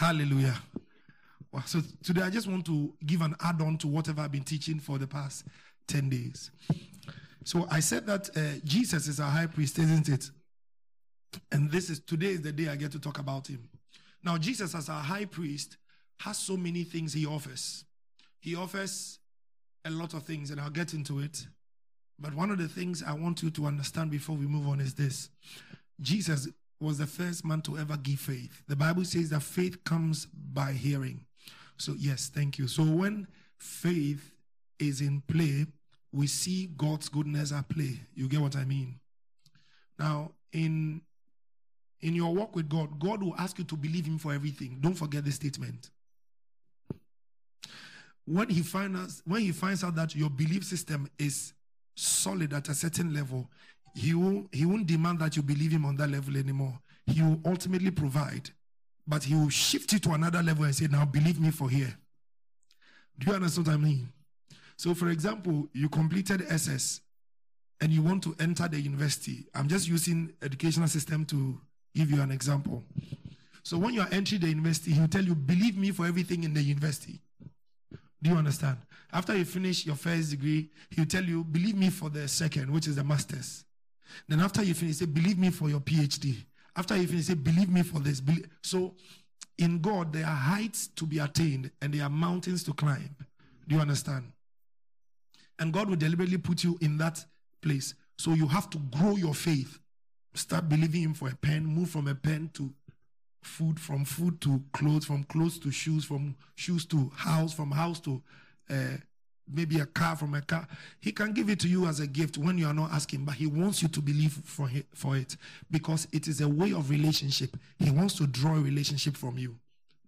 Hallelujah. So today I just want to give an add on to whatever I've been teaching for the past 10 days. So I said that uh, Jesus is our high priest, isn't it? And this is today is the day I get to talk about him. Now, Jesus, as our high priest, has so many things he offers. He offers a lot of things, and I'll get into it. But one of the things I want you to understand before we move on is this Jesus was the first man to ever give faith. The Bible says that faith comes by hearing. So, yes, thank you. So, when faith is in play, we see God's goodness at play. You get what I mean? Now, in in your walk with God, God will ask you to believe Him for everything. Don't forget this statement. When He finds when He finds out that your belief system is solid at a certain level, He will He won't demand that you believe Him on that level anymore. He will ultimately provide, but He will shift you to another level and say, "Now believe me for here." Do you understand what I mean? So, for example, you completed SS and you want to enter the university. I'm just using educational system to give you an example. So when you are entering the university, he'll tell you, believe me for everything in the university. Do you understand? After you finish your first degree, he'll tell you, believe me for the second, which is the master's. Then after you finish, say, believe me for your PhD. After you finish, say, believe me for this. So in God, there are heights to be attained and there are mountains to climb. Do you understand? And God will deliberately put you in that place. So you have to grow your faith. Start believing Him for a pen, move from a pen to food, from food to clothes, from clothes to shoes, from shoes to house, from house to uh, maybe a car, from a car. He can give it to you as a gift when you are not asking, but He wants you to believe for it, for it because it is a way of relationship. He wants to draw a relationship from you.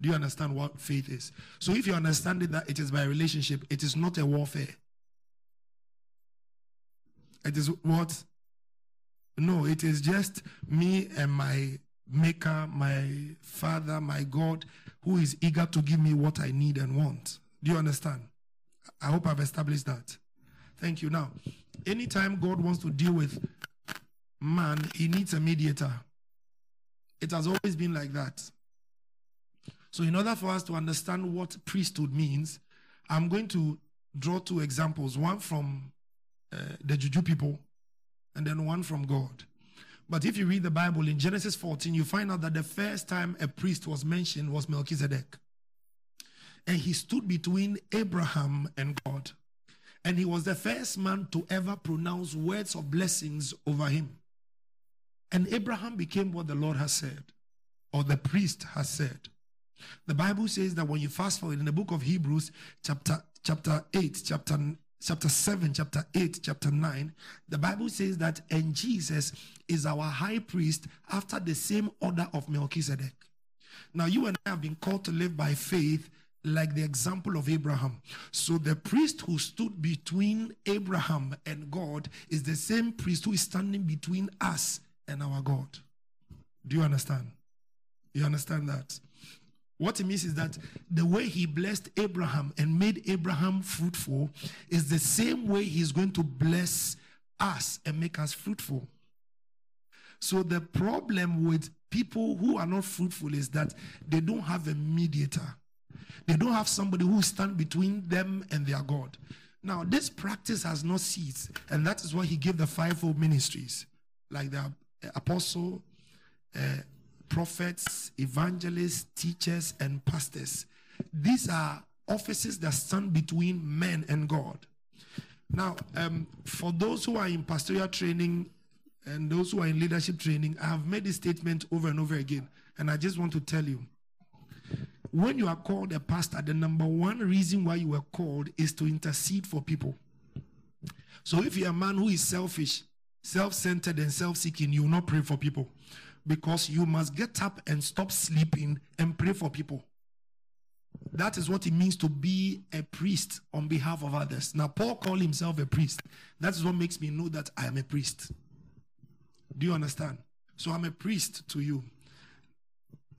Do you understand what faith is? So if you understand it that it is by relationship, it is not a warfare. It is what? No, it is just me and my maker, my father, my God, who is eager to give me what I need and want. Do you understand? I hope I've established that. Thank you. Now, anytime God wants to deal with man, he needs a mediator. It has always been like that. So, in order for us to understand what priesthood means, I'm going to draw two examples one from uh, the Juju people, and then one from God. But if you read the Bible in Genesis 14, you find out that the first time a priest was mentioned was Melchizedek. And he stood between Abraham and God. And he was the first man to ever pronounce words of blessings over him. And Abraham became what the Lord has said, or the priest has said. The Bible says that when you fast forward in the book of Hebrews, chapter chapter 8, chapter chapter 7, chapter 8, chapter 9, the Bible says that, and Jesus is our high priest after the same order of Melchizedek. Now, you and I have been called to live by faith like the example of Abraham. So, the priest who stood between Abraham and God is the same priest who is standing between us and our God. Do you understand? You understand that? What it means is that the way he blessed Abraham and made Abraham fruitful is the same way he's going to bless us and make us fruitful. So the problem with people who are not fruitful is that they don't have a mediator. They don't have somebody who stand between them and their God. Now, this practice has not ceased, and that is why he gave the fivefold ministries, like the apostle, uh, prophets, evangelists, teachers, and pastors. These are offices that stand between men and God. Now, um, for those who are in pastoral training and those who are in leadership training, I have made this statement over and over again, and I just want to tell you. When you are called a pastor, the number one reason why you were called is to intercede for people. So if you're a man who is selfish, self centered, and self seeking, you will not pray for people because you must get up and stop sleeping and pray for people. That is what it means to be a priest on behalf of others. Now, Paul called himself a priest. That is what makes me know that I am a priest. Do you understand? So I'm a priest to you.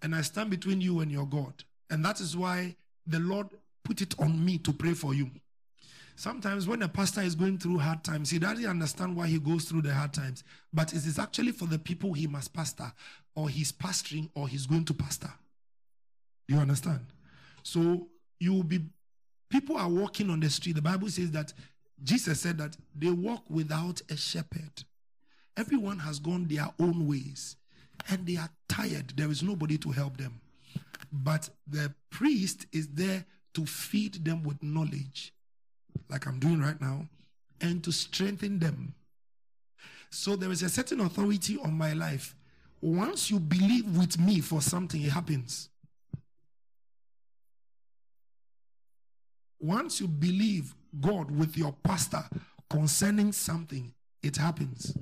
And I stand between you and your God. And that is why the Lord put it on me to pray for you. Sometimes when a pastor is going through hard times, he doesn't understand why he goes through the hard times. But it is actually for the people he must pastor, or he's pastoring, or he's going to pastor. You understand? So you will be, people are walking on the street. The Bible says that Jesus said that they walk without a shepherd. Everyone has gone their own ways and they are tired. There is nobody to help them. But the priest is there to feed them with knowledge, like I'm doing right now, and to strengthen them. So there is a certain authority on my life. Once you believe with me for something, it happens. Once you believe God with your pastor concerning something, it happens.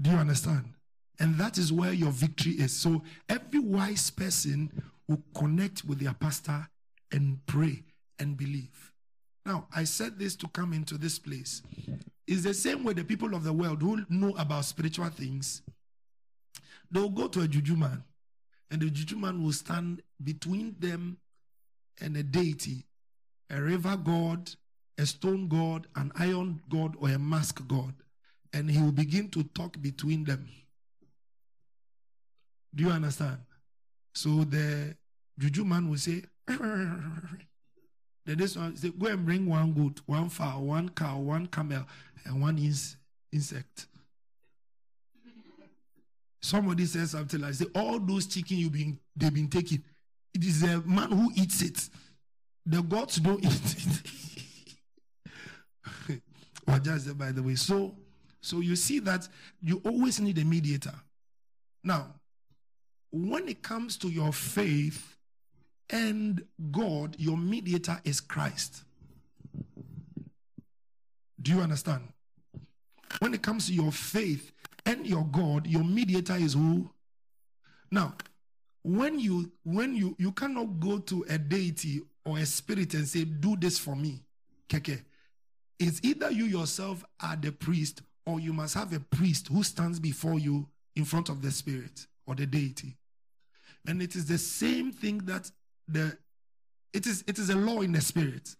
Do you understand? And that is where your victory is. So every wise person will connect with their pastor and pray and believe. Now, I said this to come into this place. It's the same way the people of the world who know about spiritual things, they'll go to a juju man, and the juju man will stand between them and a deity, a river god, a stone god, an iron god, or a mask god. And he will begin to talk between them. Do you understand? So the juju man will say, then this one say, go and bring one goat, one fowl, one cow, one camel, and one insect. Somebody says something like, say, all those chicken you've been they've been taking. It is a man who eats it. The gods don't eat it. or just by the way. So, so you see that you always need a mediator. Now, when it comes to your faith and God, your mediator is Christ. Do you understand? When it comes to your faith and your God, your mediator is who? Now, when you when you you cannot go to a deity or a spirit and say, "Do this for me," keke. It's either you yourself are the priest, or you must have a priest who stands before you in front of the spirit or the deity. And it is the same thing that the it is it is a law in the spirit.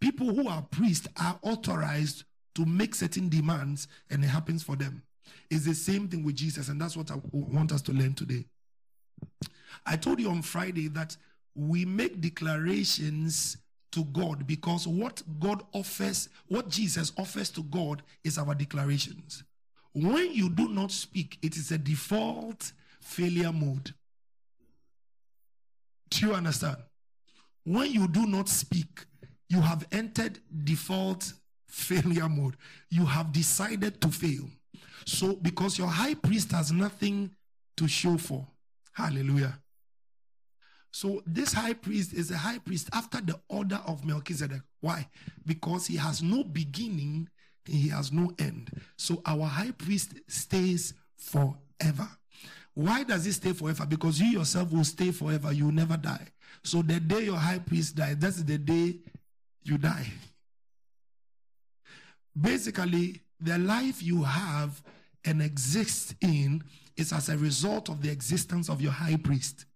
People who are priests are authorized to make certain demands and it happens for them. It's the same thing with Jesus, and that's what I want us to learn today. I told you on Friday that we make declarations to God because what God offers, what Jesus offers to God is our declarations. When you do not speak, it is a default failure mode. Do you understand? When you do not speak, you have entered default failure mode. You have decided to fail. So, because your high priest has nothing to show for. Hallelujah. So, this high priest is a high priest after the order of Melchizedek. Why? Because he has no beginning, he has no end. So, our high priest stays forever. Why does he stay forever? Because you yourself will stay forever. You will never die. So the day your high priest dies, that's the day you die. Basically, the life you have and exist in is as a result of the existence of your high priest.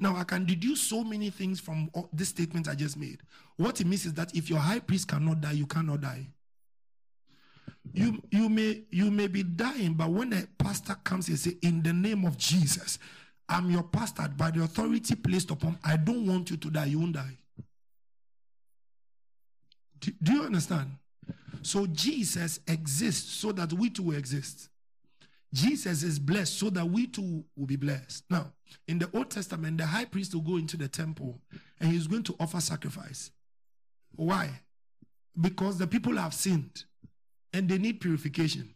Now, I can deduce so many things from this statement I just made. What it means is that if your high priest cannot die, you cannot die. You, you, may, you may be dying, but when a pastor comes and say, In the name of Jesus, I'm your pastor by the authority placed upon, I don't want you to die, you won't die. Do, do you understand? So Jesus exists so that we too will exist. Jesus is blessed so that we too will be blessed. Now, in the Old Testament, the high priest will go into the temple and he's going to offer sacrifice. Why? Because the people have sinned and they need purification.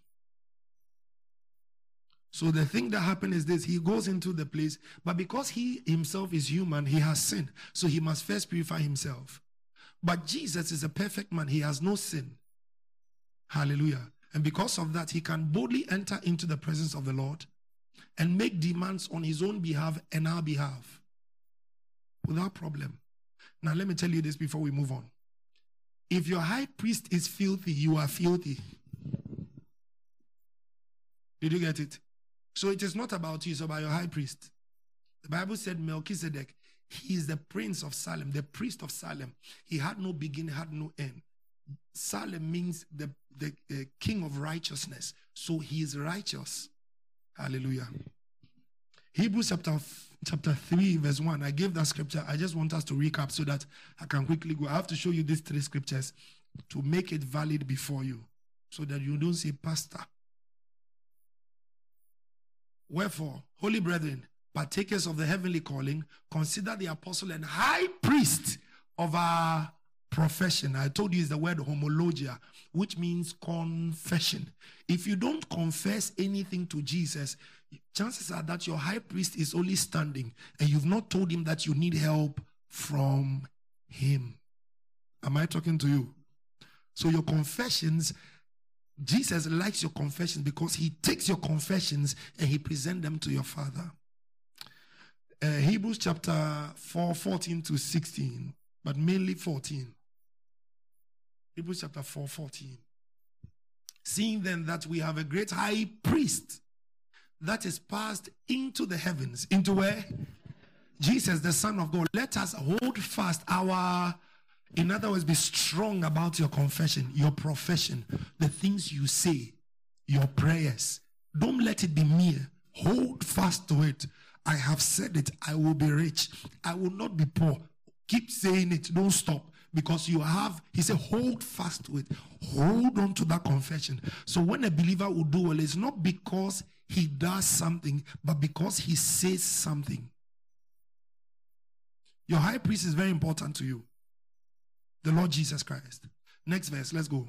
So the thing that happened is this he goes into the place, but because he himself is human, he has sinned. So he must first purify himself. But Jesus is a perfect man, he has no sin. Hallelujah. And because of that, he can boldly enter into the presence of the Lord and make demands on his own behalf and our behalf without problem. Now, let me tell you this before we move on. If your high priest is filthy, you are filthy. Did you get it? So it is not about you, it's about your high priest. The Bible said Melchizedek, he is the prince of Salem, the priest of Salem. He had no beginning, had no end. Salem means the, the uh, king of righteousness. So he is righteous. Hallelujah. Hebrews chapter chapter 3, verse 1. I gave that scripture. I just want us to recap so that I can quickly go. I have to show you these three scriptures to make it valid before you so that you don't say, Pastor. Wherefore, holy brethren, partakers of the heavenly calling, consider the apostle and high priest of our profession. I told you is the word homologia, which means confession. If you don't confess anything to Jesus, chances are that your high priest is only standing and you've not told him that you need help from him. Am I talking to you? So your confessions, Jesus likes your confessions because he takes your confessions and he presents them to your father. Uh, Hebrews chapter 4, 14 to 16, but mainly 14. Hebrews chapter 4, 14. Seeing then that we have a great high priest that is passed into the heavens, into where? Jesus, the Son of God. Let us hold fast our in other words, be strong about your confession, your profession, the things you say, your prayers. Don't let it be mere. Hold fast to it. I have said it. I will be rich. I will not be poor. Keep saying it. Don't stop. Because you have, he said, hold fast to it. Hold on to that confession. So when a believer will do well, it's not because he does something, but because he says something. Your high priest is very important to you the Lord Jesus Christ. Next verse, let's go.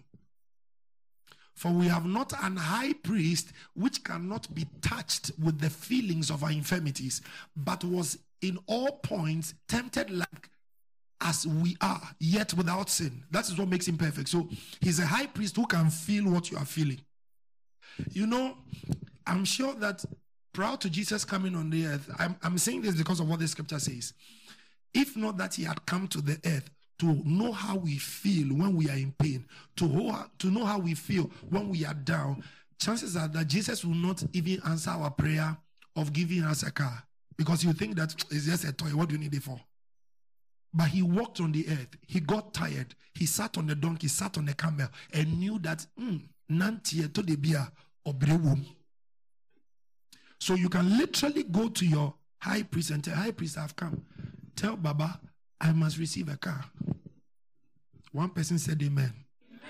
For we have not an high priest which cannot be touched with the feelings of our infirmities, but was in all points tempted like as we are, yet without sin. That is what makes him perfect. So he's a high priest who can feel what you are feeling. You know, I'm sure that prior to Jesus coming on the earth, I'm, I'm saying this because of what the scripture says. If not that he had come to the earth, to know how we feel when we are in pain, to, to know how we feel when we are down, chances are that Jesus will not even answer our prayer of giving us a car because you think that it's just a toy. What do you need it for? But he walked on the earth. He got tired. He sat on the donkey, sat on the camel, and knew that hmm, nantie to the beer or So you can literally go to your high priest and tell, High priest, I've come. Tell Baba, I must receive a car. One person said, Amen. amen.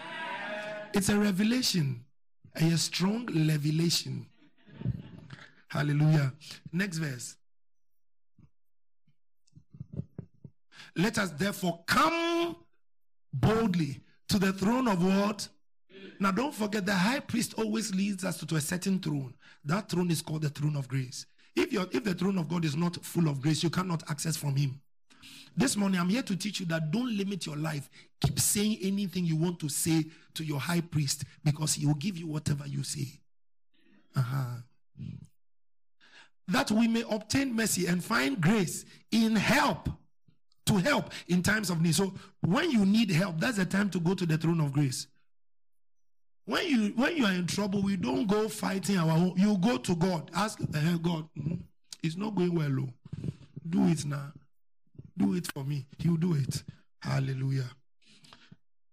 It's a revelation, a strong revelation. Hallelujah. Next verse. Let us therefore come boldly to the throne of what? Now, don't forget, the high priest always leads us to, to a certain throne. That throne is called the throne of grace. If, if the throne of God is not full of grace, you cannot access from Him. This morning, I'm here to teach you that don't limit your life. Keep saying anything you want to say to your high priest because he will give you whatever you say. Uh-huh. That we may obtain mercy and find grace in help to help in times of need. So when you need help, that's the time to go to the throne of grace. When you when you are in trouble, we don't go fighting our own. You go to God. Ask uh, God. Mm-hmm. It's not going well, though. Do it now. Do it for me. He'll do it. Hallelujah.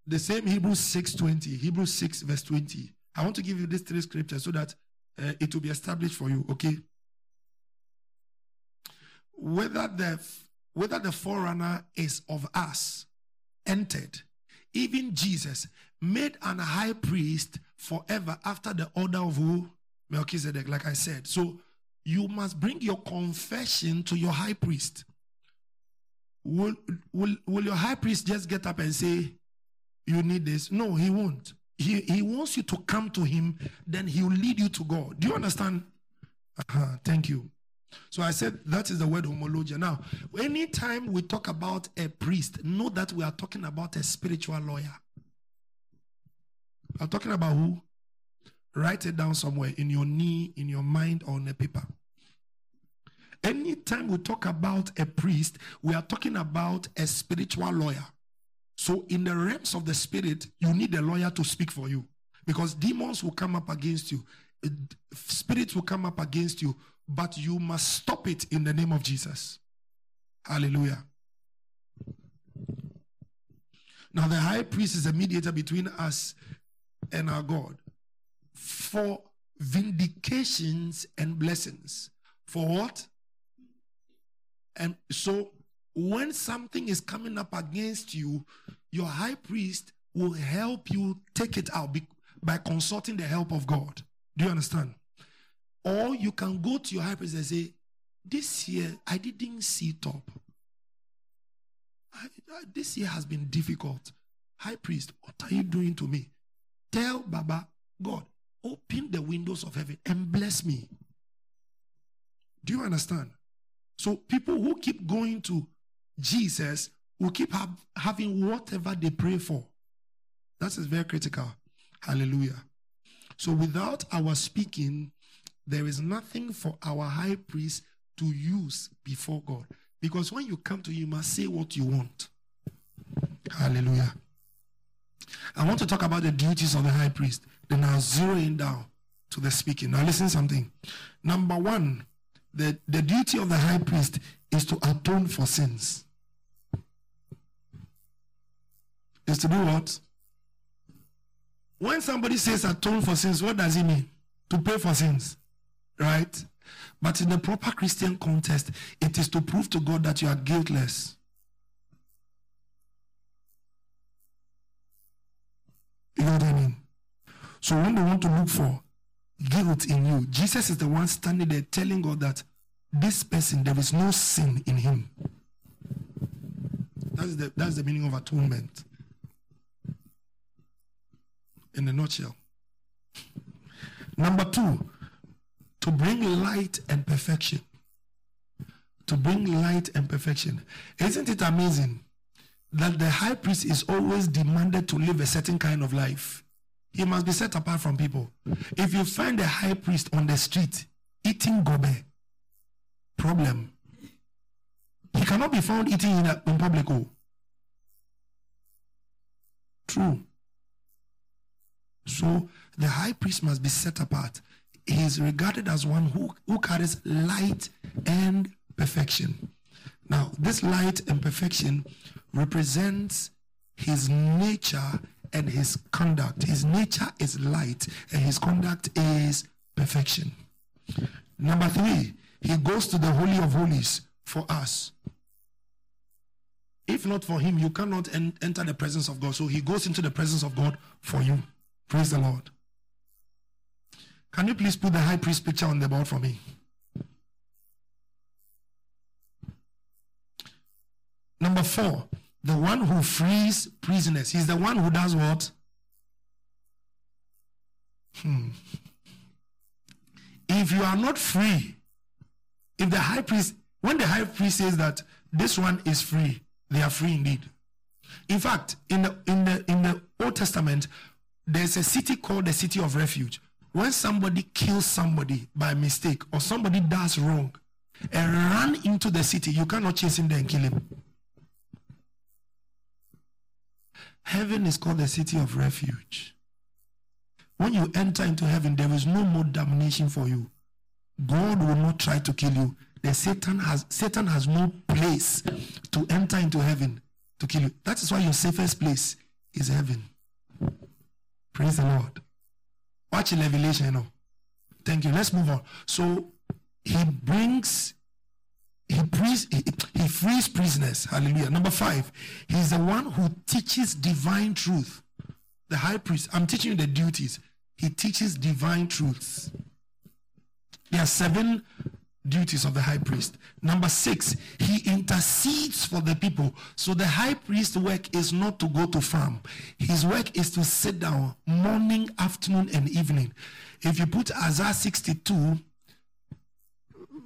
The same Hebrews 6:20, Hebrews 6 verse 20. I want to give you these three scriptures so that uh, it will be established for you, okay? Whether the whether the forerunner is of us entered, even Jesus made an high priest forever after the order of who? Melchizedek, like I said. So you must bring your confession to your high priest. Will, will, will your high priest just get up and say, You need this? No, he won't. He, he wants you to come to him, then he will lead you to God. Do you understand? Uh-huh, thank you. So I said that is the word homologia. Now, anytime we talk about a priest, know that we are talking about a spiritual lawyer. I'm talking about who? Write it down somewhere in your knee, in your mind, or on a paper. Anytime we talk about a priest, we are talking about a spiritual lawyer. So, in the realms of the spirit, you need a lawyer to speak for you because demons will come up against you, spirits will come up against you, but you must stop it in the name of Jesus. Hallelujah. Now, the high priest is a mediator between us and our God for vindications and blessings. For what? And so when something is coming up against you, your high priest will help you take it out by consulting the help of God. Do you understand? Or you can go to your high priest and say, This year I didn't see top. I, I, this year has been difficult. High priest, what are you doing to me? Tell Baba, God, open the windows of heaven and bless me. Do you understand? So people who keep going to Jesus will keep having whatever they pray for. That is very critical. Hallelujah. So without our speaking, there is nothing for our high priest to use before God. Because when you come to him, you must say what you want. Hallelujah. I want to talk about the duties of the high priest. Then I'll zero in down to the speaking. Now listen something. Number one, the, the duty of the high priest is to atone for sins. Is to do what? When somebody says atone for sins, what does it mean? To pay for sins. Right? But in the proper Christian context, it is to prove to God that you are guiltless. You know what I mean? So when they want to look for guilt in you, Jesus is the one standing there telling God that this person, there is no sin in him. That's the, that's the meaning of atonement. In a nutshell. Number two, to bring light and perfection. To bring light and perfection. Isn't it amazing that the high priest is always demanded to live a certain kind of life? He must be set apart from people. If you find a high priest on the street eating gobe, problem. He cannot be found eating in, a, in public. Oh. True. So the high priest must be set apart he is regarded as one who, who carries light and perfection. Now, this light and perfection represents his nature and his conduct. His nature is light and his conduct is perfection. Number three, he goes to the Holy of Holies for us. If not for him, you cannot en- enter the presence of God. So he goes into the presence of God for you. Praise the Lord. Can you please put the high priest picture on the board for me? Number four, the one who frees prisoners. He's the one who does what? Hmm. If you are not free, if the high priest, when the high priest says that this one is free, they are free indeed. In fact, in the in the in the Old Testament, there's a city called the city of refuge when somebody kills somebody by mistake or somebody does wrong and run into the city, you cannot chase him there and kill him. Heaven is called the city of refuge. When you enter into heaven, there is no more damnation for you. God will not try to kill you. The Satan has Satan has no place to enter into heaven to kill you. That is why your safest place is heaven. Praise the Lord. Watch revelation, you know. Thank you. Let's move on. So he brings, he, frees, he, he frees prisoners. Hallelujah. Number five, he's the one who teaches divine truth. The high priest, I'm teaching you the duties. He teaches divine truths. There are seven duties of the high priest. Number six, he intercedes for the people. So the high priest's work is not to go to farm. His work is to sit down morning, afternoon, and evening. If you put Isaiah 62,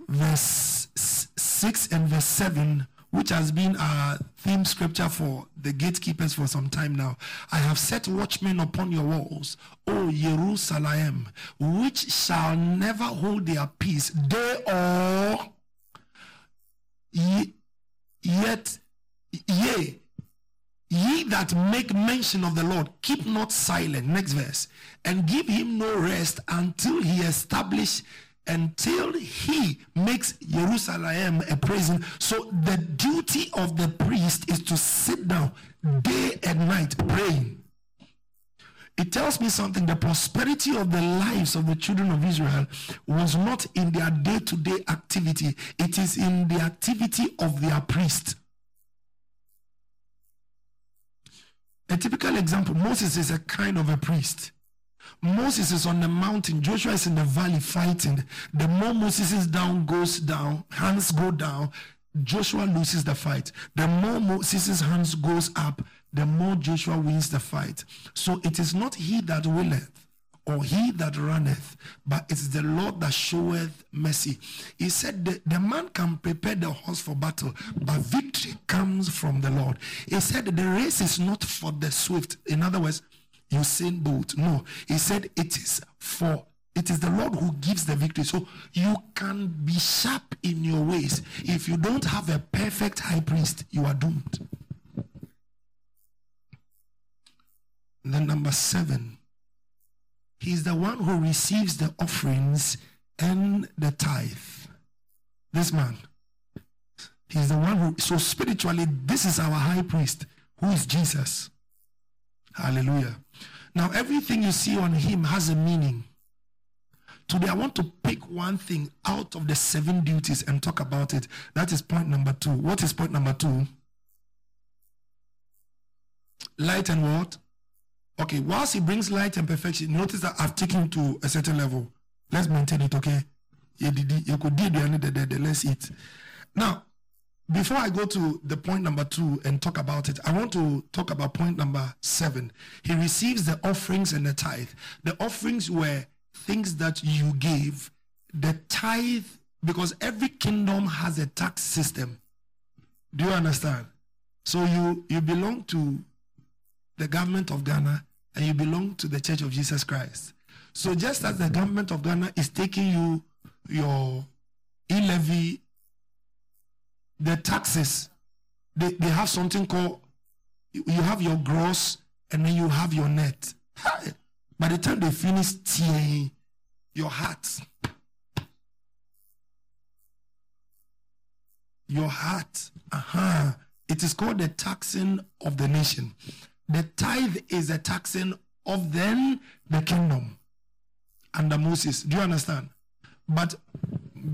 verse 6 and verse 7, which has been a theme scripture for the gatekeepers for some time now. I have set watchmen upon your walls, O Jerusalem, which shall never hold their peace, day or ye, yet, yea, ye that make mention of the Lord, keep not silent. Next verse. And give him no rest until he establish until he makes Jerusalem a prison. So the duty of the priest is to sit down day and night praying. it tells me something. The prosperity of the lives of the children of Israel was not in their day to day activity, it is in the activity of their priest. A typical example Moses is a kind of a priest. Moses is on the mountain, Joshua is in the valley fighting. The more Moses is down, goes down, hands go down, Joshua loses the fight. The more Moses' hands goes up, the more Joshua wins the fight. So it is not he that willeth or he that runneth, but it's the Lord that showeth mercy. He said the, the man can prepare the horse for battle, but victory comes from the Lord. He said the race is not for the swift. In other words, Usain Bolt. No, he said it is for it is the Lord who gives the victory. So you can be sharp in your ways. If you don't have a perfect high priest, you are doomed. And then number seven, he's the one who receives the offerings and the tithe. This man. He's the one who, so spiritually, this is our high priest, who is Jesus. Hallelujah. Now, everything you see on him has a meaning. Today, I want to pick one thing out of the seven duties and talk about it. That is point number two. What is point number two? Light and what? Okay, whilst he brings light and perfection, notice that I've taken to a certain level. Let's maintain it, okay? You could do the let's eat. Now, before I go to the point number two and talk about it, I want to talk about point number seven. He receives the offerings and the tithe. The offerings were things that you gave. The tithe, because every kingdom has a tax system. Do you understand? So you you belong to the government of Ghana and you belong to the Church of Jesus Christ. So just as the government of Ghana is taking you your e-levy, the taxes, they, they have something called you have your gross and then you have your net. By the time they finish tearing your heart, your heart, uh-huh, it is called the taxing of the nation. The tithe is a taxing of then the kingdom under Moses. Do you understand? But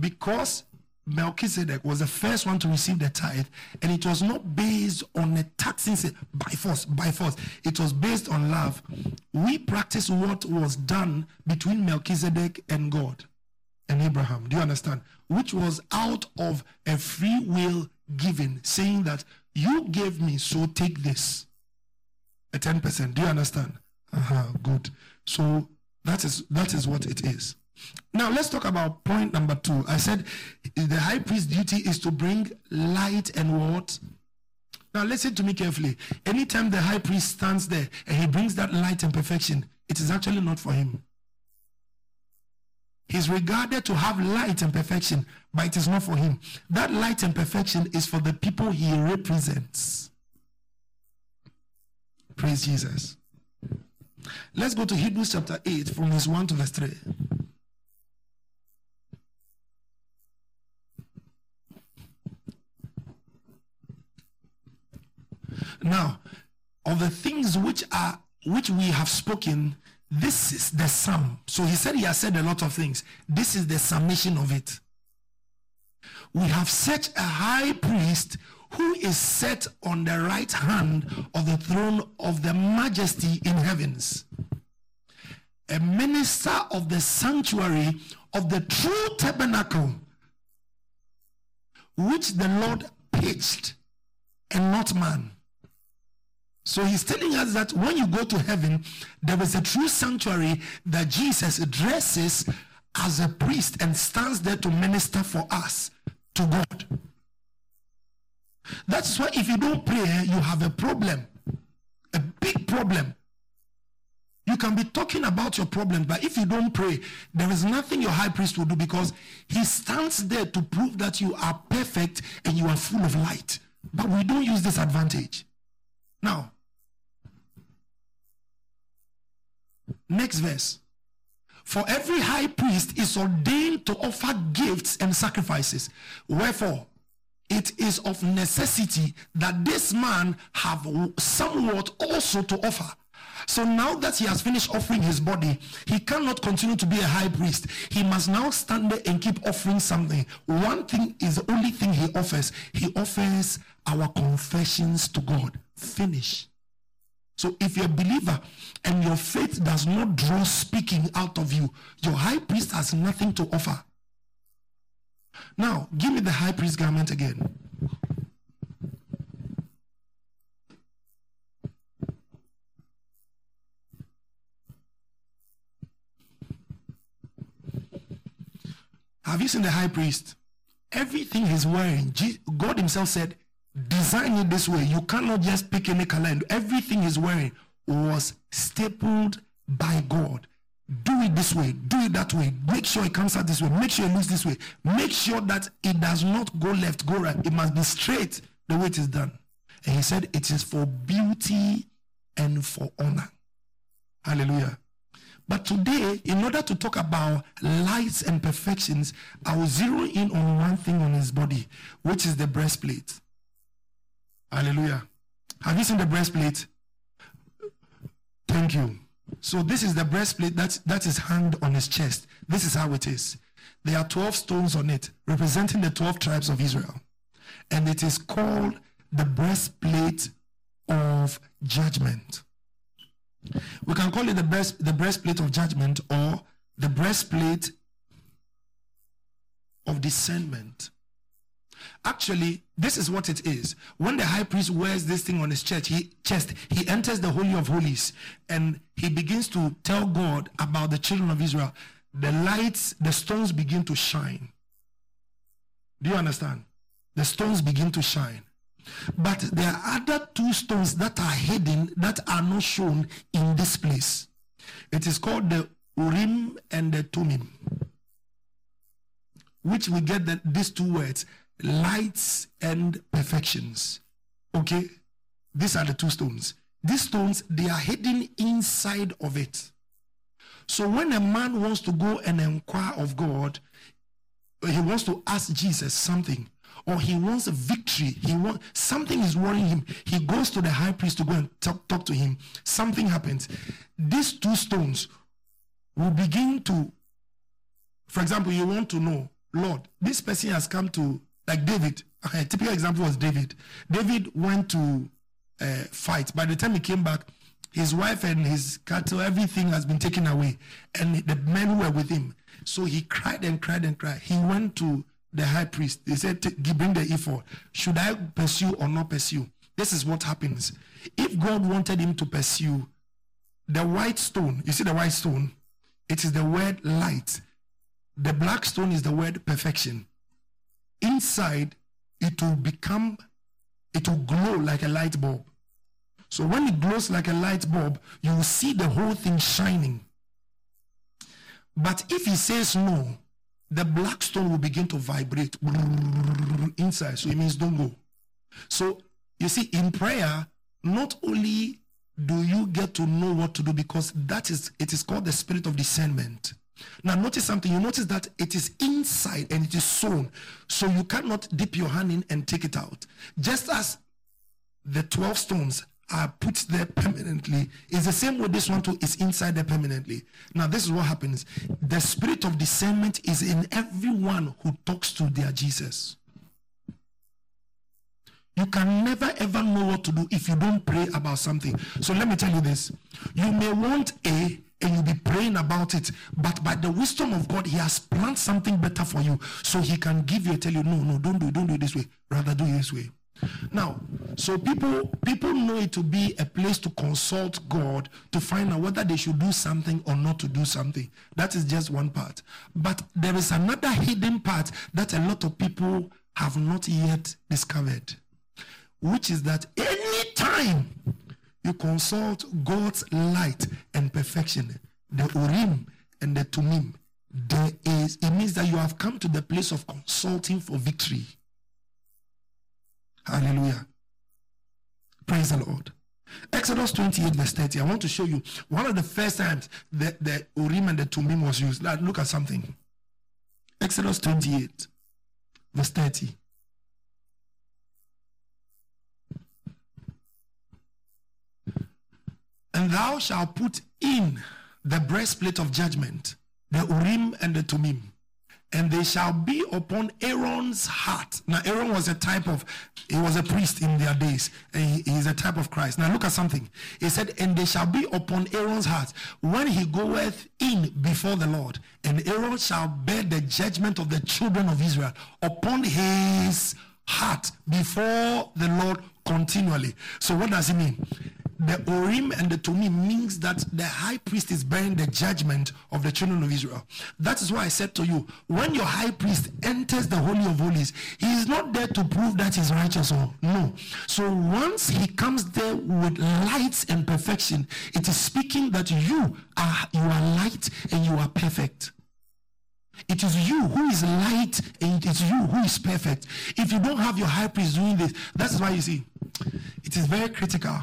because Melchizedek was the first one to receive the tithe, and it was not based on a taxing by force, by force. It was based on love. We practice what was done between Melchizedek and God and Abraham. Do you understand? Which was out of a free will giving, saying that you gave me, so take this a 10%. Do you understand? Uh-huh, good. So that is that is what it is. Now let's talk about point number two. I said the high priest's duty is to bring light and what? Now listen to me carefully. Anytime the high priest stands there and he brings that light and perfection, it is actually not for him. He's regarded to have light and perfection, but it is not for him. That light and perfection is for the people he represents. Praise Jesus. Let's go to Hebrews chapter 8 from verse 1 to verse 3. Now, of the things which are which we have spoken, this is the sum. So he said he has said a lot of things. This is the summation of it. We have such a high priest who is set on the right hand of the throne of the majesty in heavens. A minister of the sanctuary of the true tabernacle, which the Lord pitched and not man. So he's telling us that when you go to heaven, there is a true sanctuary that Jesus dresses as a priest and stands there to minister for us to God. That's why if you don't pray, you have a problem. A big problem. You can be talking about your problem, but if you don't pray, there is nothing your high priest will do because he stands there to prove that you are perfect and you are full of light. But we don't use this advantage. Now, next verse. For every high priest is ordained to offer gifts and sacrifices. Wherefore, it is of necessity that this man have somewhat also to offer. So now that he has finished offering his body, he cannot continue to be a high priest. He must now stand there and keep offering something. One thing is the only thing he offers. He offers our confessions to God. Finish. So if you're a believer and your faith does not draw speaking out of you, your high priest has nothing to offer. Now, give me the high priest garment again. Have you seen the high priest? Everything he's wearing, God Himself said, design it this way. You cannot just pick any color. And everything he's wearing was stapled by God. Do it this way, do it that way. Make sure it comes out this way. Make sure it looks this way. Make sure that it does not go left, go right. It must be straight the way it is done. And he said it is for beauty and for honor. Hallelujah. But today, in order to talk about lights and perfections, I will zero in on one thing on his body, which is the breastplate. Hallelujah. Have you seen the breastplate? Thank you. So this is the breastplate that, that is hanged on his chest. This is how it is. There are 12 stones on it, representing the 12 tribes of Israel. And it is called the breastplate of judgment. We can call it the breast, the breastplate of judgment or the breastplate of discernment. Actually, this is what it is. When the high priest wears this thing on his chest, he, chest, he enters the Holy of Holies and he begins to tell God about the children of Israel. The lights, the stones begin to shine. Do you understand? The stones begin to shine. But there are other two stones that are hidden that are not shown in this place. It is called the Urim and the Thummim, which we get the, these two words lights and perfections. Okay? These are the two stones. These stones, they are hidden inside of it. So when a man wants to go and inquire of God, he wants to ask Jesus something, or he wants a victory, he want something is worrying him. He goes to the high priest to go and talk, talk to him. Something happens. These two stones will begin to, for example, you want to know, Lord, this person has come to like David. A typical example was David. David went to uh, fight. By the time he came back, his wife and his cattle, everything has been taken away, and the men who were with him. So he cried and cried and cried. He went to the high priest. They said, Bring the ephod. Should I pursue or not pursue? This is what happens. If God wanted him to pursue the white stone, you see the white stone? It is the word light. The black stone is the word perfection. Inside, it will become, it will glow like a light bulb. So when it glows like a light bulb, you will see the whole thing shining. But if he says no, the black stone will begin to vibrate inside. So it means don't go. So you see, in prayer, not only do you get to know what to do because that is it is called the spirit of discernment. Now notice something. You notice that it is inside and it is sewn. So you cannot dip your hand in and take it out. Just as the 12 stones are put there permanently. It's the same way this one too is inside there permanently. Now, this is what happens. The spirit of discernment is in everyone who talks to their Jesus. You can never ever know what to do if you don't pray about something. So let me tell you this. You may want A and you'll be praying about it, but by the wisdom of God, He has planned something better for you. So He can give you, tell you, no, no, don't do it, don't do it this way. Rather do it this way. Now, so people people know it to be a place to consult God to find out whether they should do something or not to do something. That is just one part. But there is another hidden part that a lot of people have not yet discovered, which is that anytime you consult God's light and perfection, the Urim and the Thummim, there is it means that you have come to the place of consulting for victory. Hallelujah. Praise the Lord. Exodus 28, verse 30. I want to show you one of the first times that the Urim and the Thummim was used. Now, look at something. Exodus 28, verse 30. And And thou shalt put in the breastplate of judgment, the Urim and the Thummim and they shall be upon Aaron's heart. Now, Aaron was a type of, he was a priest in their days. He, he is a type of Christ. Now, look at something. He said, and they shall be upon Aaron's heart when he goeth in before the Lord. And Aaron shall bear the judgment of the children of Israel upon his heart before the Lord continually. So, what does it mean? The Urim and the Thummim means that the high priest is bearing the judgment of the children of Israel. That is why I said to you, when your high priest enters the Holy of Holies, he is not there to prove that he's righteous or no. So once he comes there with light and perfection, it is speaking that you are you are light and you are perfect. It is you who is light and it is you who is perfect. If you don't have your high priest doing this, that's why you see it is very critical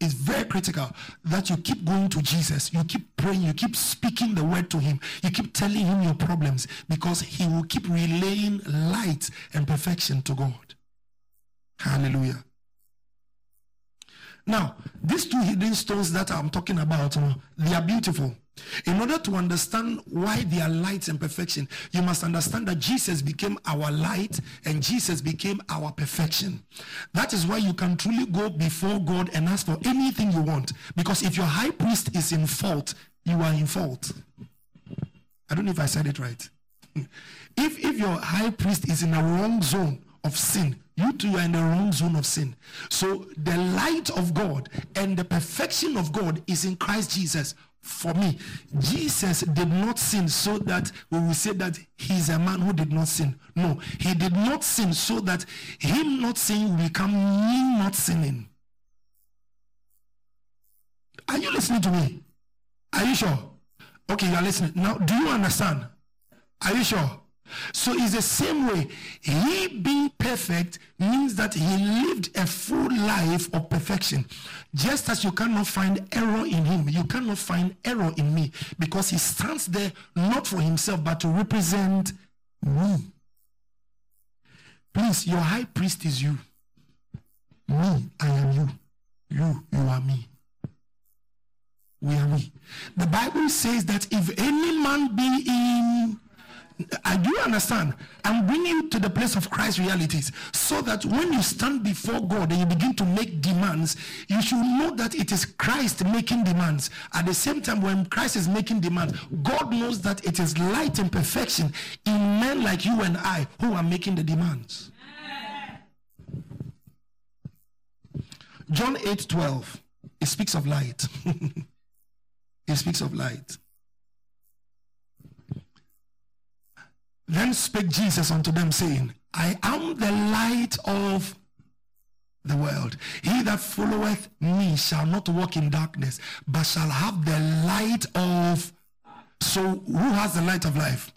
it's very critical that you keep going to Jesus. You keep praying. You keep speaking the word to him. You keep telling him your problems because he will keep relaying light and perfection to God. Hallelujah. Now, these two hidden stones that I'm talking about, they are beautiful. In order to understand why they are light and perfection, you must understand that Jesus became our light and Jesus became our perfection. That is why you can truly go before God and ask for anything you want. Because if your high priest is in fault, you are in fault. I don't know if I said it right. If, if your high priest is in a wrong zone of sin, you too are in the wrong zone of sin. So the light of God and the perfection of God is in Christ Jesus for me. Jesus did not sin so that we will say that he's a man who did not sin. No, he did not sin so that him not sinning will become me not sinning. Are you listening to me? Are you sure? Okay, you are listening. Now, do you understand? Are you sure? So it's the same way. He being perfect means that he lived a full life of perfection. Just as you cannot find error in him, you cannot find error in me because he stands there not for himself but to represent me. Please, your high priest is you. Me, I am you. You, you are me. We are we. The Bible says that if any man be in I do understand. I'm bringing you to the place of Christ realities so that when you stand before God and you begin to make demands, you should know that it is Christ making demands. At the same time, when Christ is making demands, God knows that it is light and perfection in men like you and I who are making the demands. John 8 12, it speaks of light. it speaks of light. Then spake Jesus unto them, saying, I am the light of the world. He that followeth me shall not walk in darkness, but shall have the light of. So, who has the light of life?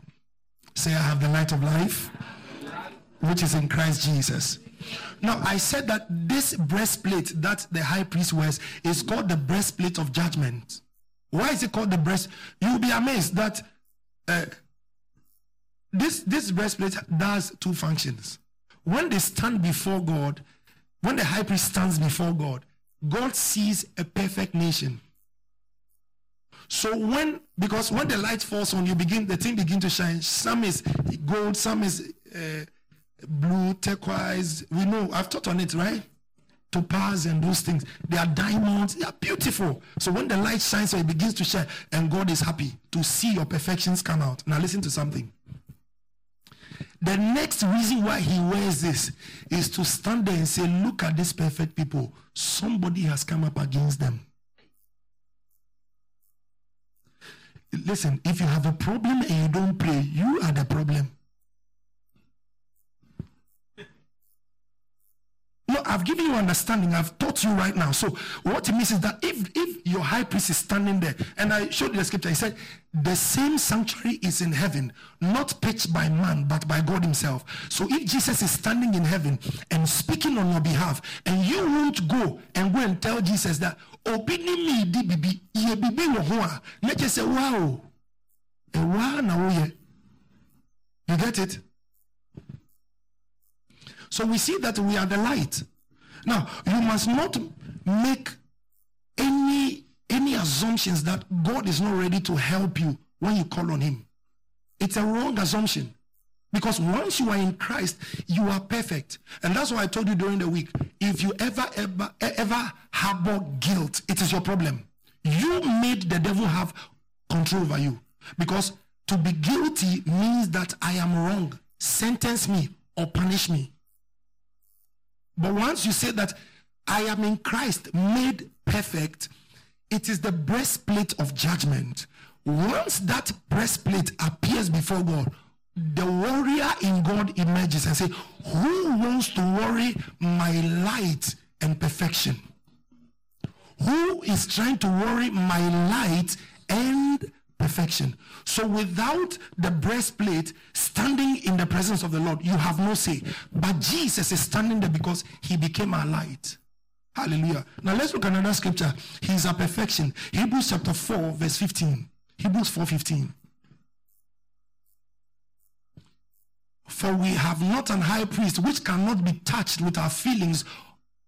Say, I have the light of life, which is in Christ Jesus. Now, I said that this breastplate that the high priest wears is called the breastplate of judgment. Why is it called the breast? You'll be amazed that uh, this this breastplate does two functions. When they stand before God, when the high priest stands before God, God sees a perfect nation. So when because when the light falls on you, begin the thing begin to shine. Some is gold, some is uh, blue, turquoise. We know I've taught on it, right? Topaz and those things. They are diamonds. They are beautiful. So when the light shines, so it begins to shine, and God is happy to see your perfections come out. Now listen to something. The next reason why he wears this is to stand there and say, Look at these perfect people. Somebody has come up against them. Listen, if you have a problem and you don't pray, you are the problem. No, I've given you understanding. I've taught you right now. So what it means is that if if your high priest is standing there, and I showed you the scripture, he said, the same sanctuary is in heaven, not pitched by man, but by God Himself. So if Jesus is standing in heaven and speaking on your behalf, and you won't go and go and tell Jesus that me ye bibi na say wow. You get it? So we see that we are the light. Now, you must not make any any assumptions that God is not ready to help you when you call on Him. It's a wrong assumption. Because once you are in Christ, you are perfect. And that's why I told you during the week if you ever, ever, ever harbor guilt, it is your problem. You made the devil have control over you. Because to be guilty means that I am wrong. Sentence me or punish me. But once you say that I am in Christ, made perfect, it is the breastplate of judgment. Once that breastplate appears before God, the warrior in God emerges and say, Who wants to worry my light and perfection? Who is trying to worry my light and perfection? So without the breastplate standing in the presence of the Lord, you have no say. But Jesus is standing there because he became our light. Hallelujah. Now let's look at another scripture. He's a perfection. Hebrews chapter 4, verse 15. Hebrews 4 15. For we have not an high priest which cannot be touched with our feelings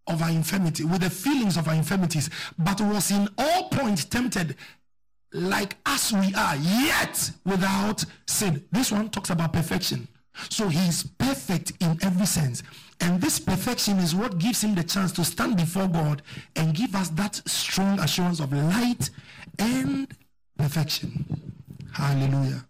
of our infirmity, with the feelings of our infirmities, but was in all points tempted like as we are, yet without sin. This one talks about perfection. So he is perfect in every sense. And this perfection is what gives him the chance to stand before God and give us that strong assurance of light and perfection. Hallelujah.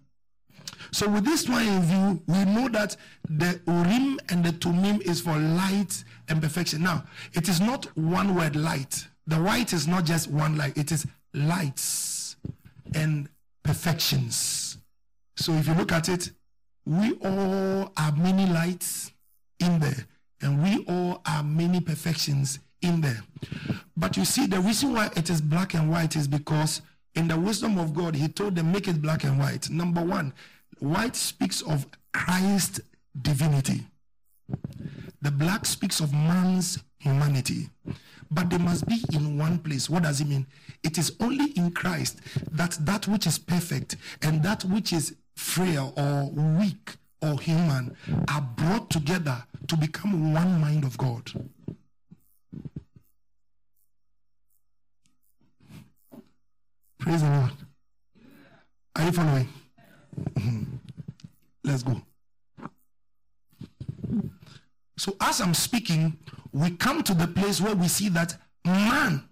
So with this one in view, we know that the Urim and the Thummim is for light and perfection. Now, it is not one word light. The white is not just one light. It is lights and perfections. So if you look at it, we all are many lights in there, and we all are many perfections in there. But you see, the reason why it is black and white is because in the wisdom of God, He told them, make it black and white. Number one, white speaks of Christ's divinity. The black speaks of man's humanity. But they must be in one place. What does it mean? It is only in Christ that that which is perfect and that which is frail or weak or human are brought together to become one mind of God. Praise the Lord. Are you following? Mm-hmm. Let's go. So, as I'm speaking, we come to the place where we see that man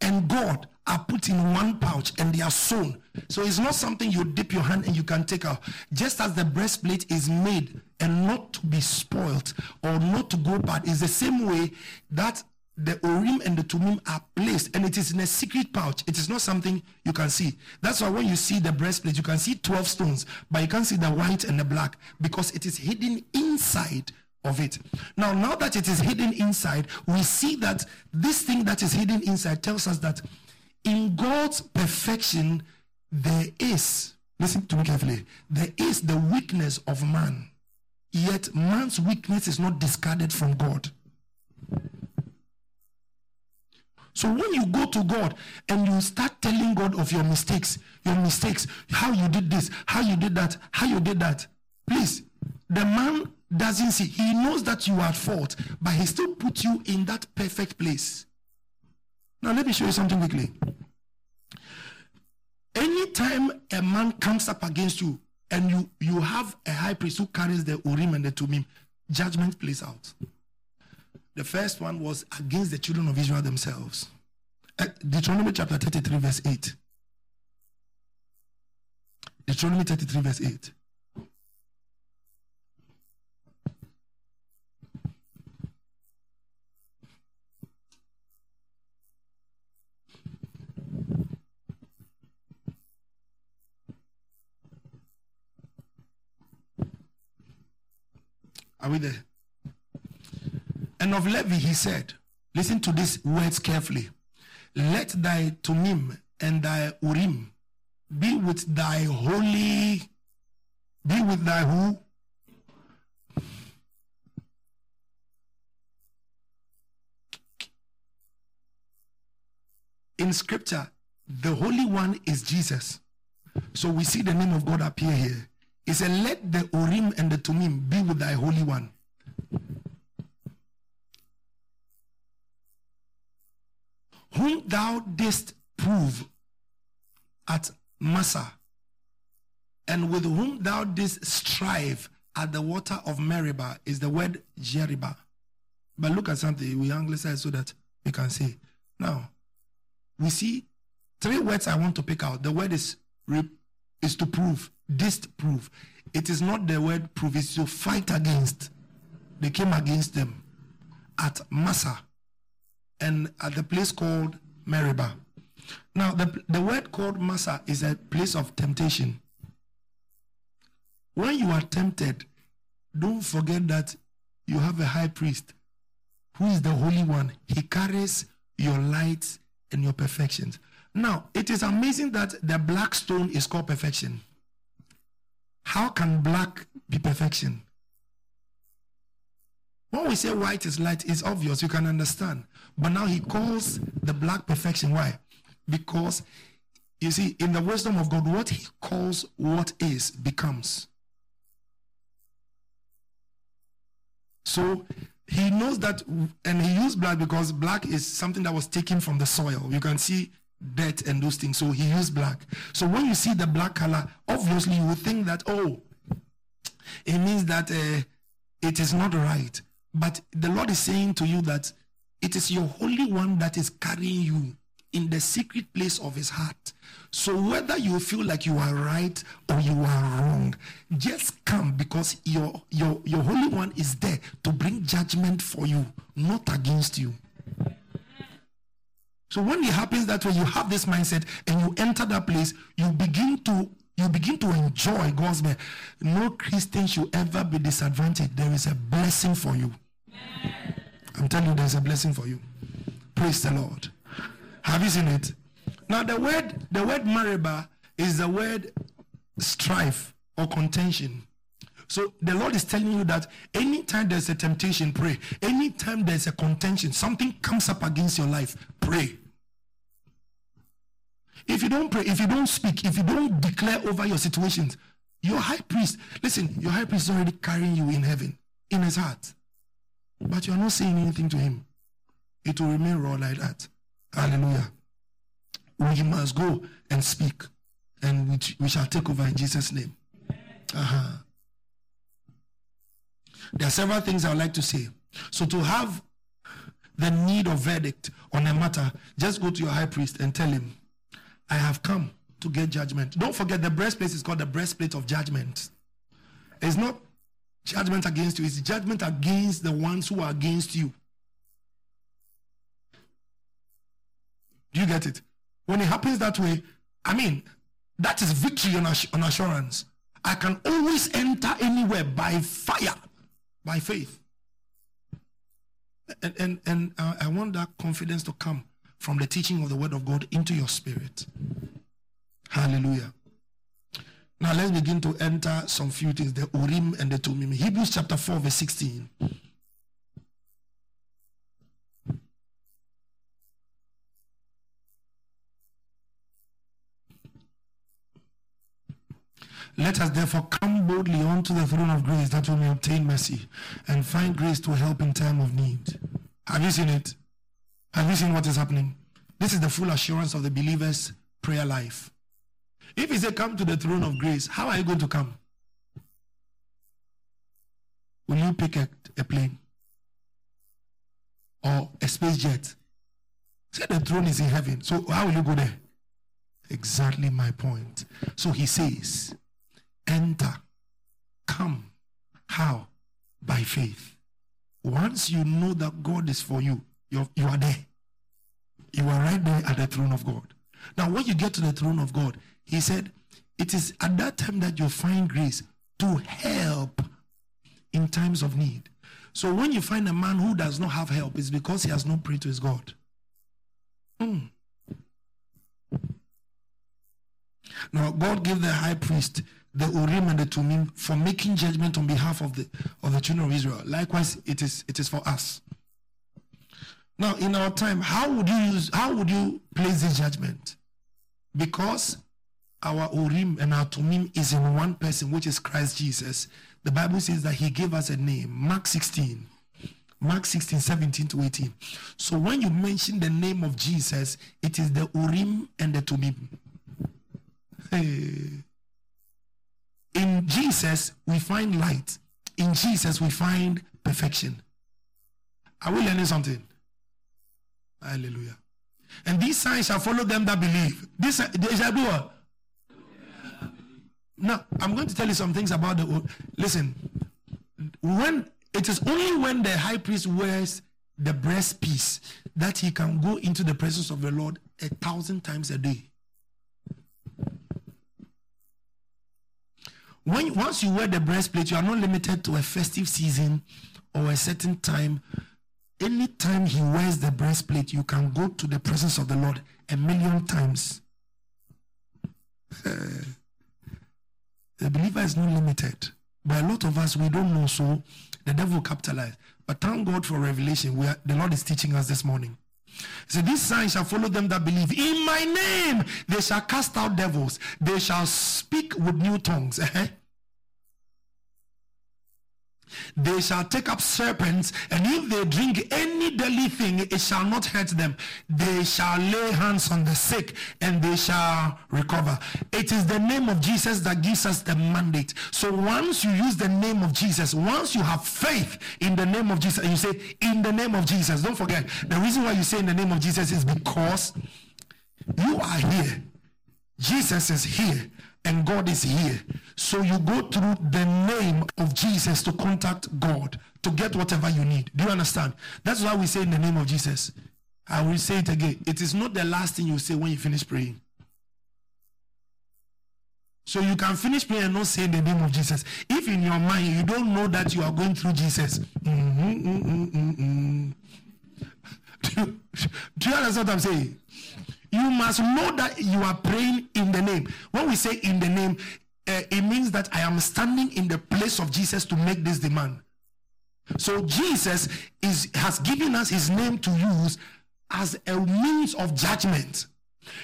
and God are put in one pouch and they are sewn. So it's not something you dip your hand and you can take out. Just as the breastplate is made and not to be spoilt or not to go bad, is the same way that the Urim and the Thummim are placed and it is in a secret pouch. It is not something you can see. That's why when you see the breastplate, you can see 12 stones, but you can't see the white and the black because it is hidden inside of it. Now, now that it is hidden inside, we see that this thing that is hidden inside tells us that in God's perfection, there is, listen to me carefully, there is the weakness of man. Yet man's weakness is not discarded from God. So when you go to God and you start telling God of your mistakes, your mistakes, how you did this, how you did that, how you did that, please, the man doesn't see. He knows that you are at fault, but he still put you in that perfect place. Now let me show you something quickly. Anytime a man comes up against you and you, you have a high priest who carries the Urim and the Thummim, judgment plays out. The first one was against the children of Israel themselves. Uh, Deuteronomy chapter 33, verse 8. Deuteronomy 33, verse 8. Are we there? And of Levi he said, listen to these words carefully. Let thy Thummim and thy Urim be with thy holy, be with thy who? In scripture, the Holy One is Jesus. So we see the name of God appear here. He said, Let the Urim and the Thummim be with thy Holy One. Whom thou didst prove at Massah, and with whom thou didst strive at the water of Meribah is the word Jeriba. But look at something, we anglicize so that we can see. Now, we see three words I want to pick out. The word is is to prove, disprove. It is not the word prove, it's to fight against. They came against them at Massah and at the place called Meribah. Now, the, the word called Massah is a place of temptation. When you are tempted, don't forget that you have a high priest who is the Holy One. He carries your lights and your perfections. Now, it is amazing that the black stone is called perfection. How can black be perfection? When we say white is light, it's obvious, you can understand. But now he calls the black perfection. Why? Because, you see, in the wisdom of God, what he calls what is becomes. So he knows that, and he used black because black is something that was taken from the soil. You can see dirt and those things. So he used black. So when you see the black color, obviously you would think that, oh, it means that uh, it is not right. But the Lord is saying to you that it is your Holy One that is carrying you in the secret place of his heart. So whether you feel like you are right or you are wrong, just come because your your your Holy One is there to bring judgment for you, not against you. So when it happens that way, you have this mindset and you enter that place, you begin to you begin to enjoy God's mercy. No Christian should ever be disadvantaged. There is a blessing for you. I'm telling you, there's a blessing for you. Praise the Lord. Have you seen it? Now the word the word Meribah is the word strife or contention. So the Lord is telling you that anytime there's a temptation, pray. Anytime there's a contention, something comes up against your life, pray. If you don't pray, if you don't speak, if you don't declare over your situations, your high priest, listen, your high priest is already carrying you in heaven, in his heart. But you're not saying anything to him. It will remain raw like that. Hallelujah. We must go and speak, and we, we shall take over in Jesus' name. Uh-huh. There are several things I would like to say. So to have the need of verdict on a matter, just go to your high priest and tell him, I have come to get judgment. Don't forget the breastplate is called the breastplate of judgment. It's not judgment against you, it's judgment against the ones who are against you. Do you get it? When it happens that way, I mean, that is victory on, on assurance. I can always enter anywhere by fire by faith. And, and, and uh, I want that confidence to come from the teaching of the word of God into your spirit. Hallelujah. Now let's begin to enter some few things the Urim and the Thummim. Hebrews chapter 4, verse 16. Let us therefore come boldly unto the throne of grace that we may obtain mercy and find grace to help in time of need. Have you seen it? Have you seen what is happening? This is the full assurance of the believer's prayer life. If he say come to the throne of grace, how are you going to come? Will you pick a, a plane or a space jet? Say the throne is in heaven. So how will you go there? Exactly my point. So he says, enter. Come. How? By faith. Once you know that God is for you, you're, you are there. You are right there at the throne of God. Now, when you get to the throne of God, he said, it is at that time that you find grace to help in times of need. So when you find a man who does not have help, it's because he has not prayed to his God. Mm. Now, God gave the high priest the Urim and the Thummim for making judgment on behalf of the of the children of Israel. Likewise, it is it is for us. Now, in our time, how would you use how would you place this judgment? Because our Urim and our Thummim is in one person, which is Christ Jesus. The Bible says that He gave us a name. Mark 16, Mark 16, 17 to 18. So when you mention the name of Jesus, it is the Urim and the Thummim. Hey. In Jesus, we find light. In Jesus, we find perfection. Are we learning something? Hallelujah. And these signs shall follow them that believe. This they shall what? Now, I'm going to tell you some things about the. Listen, when it is only when the high priest wears the breastpiece that he can go into the presence of the Lord a thousand times a day. When once you wear the breastplate, you are not limited to a festive season or a certain time. Anytime he wears the breastplate, you can go to the presence of the Lord a million times. the believer is not limited. But a lot of us, we don't know, so the devil capitalized. But thank God for revelation. Are, the Lord is teaching us this morning. So these signs shall follow them that believe. In my name, they shall cast out devils. They shall speak with new tongues. Uh-huh. They shall take up serpents, and if they drink any deadly thing, it shall not hurt them. They shall lay hands on the sick, and they shall recover. It is the name of Jesus that gives us the mandate. So once you use the name of Jesus, once you have faith in the name of Jesus, you say, in the name of Jesus, don't forget, the reason why you say in the name of Jesus is because you are here. Jesus is here and God is here. So you go through the name of Jesus to contact God to get whatever you need. Do you understand? That's why we say in the name of Jesus. I will say it again. It is not the last thing you say when you finish praying. So you can finish praying and not say the name of Jesus. If in your mind you don't know that you are going through Jesus, mm-hmm, mm-hmm, mm-hmm. Do, you, do you understand what I'm saying? You must know that you are praying in the name. When we say in the name, uh, it means that I am standing in the place of Jesus to make this demand. So Jesus is has given us his name to use as a means of judgment.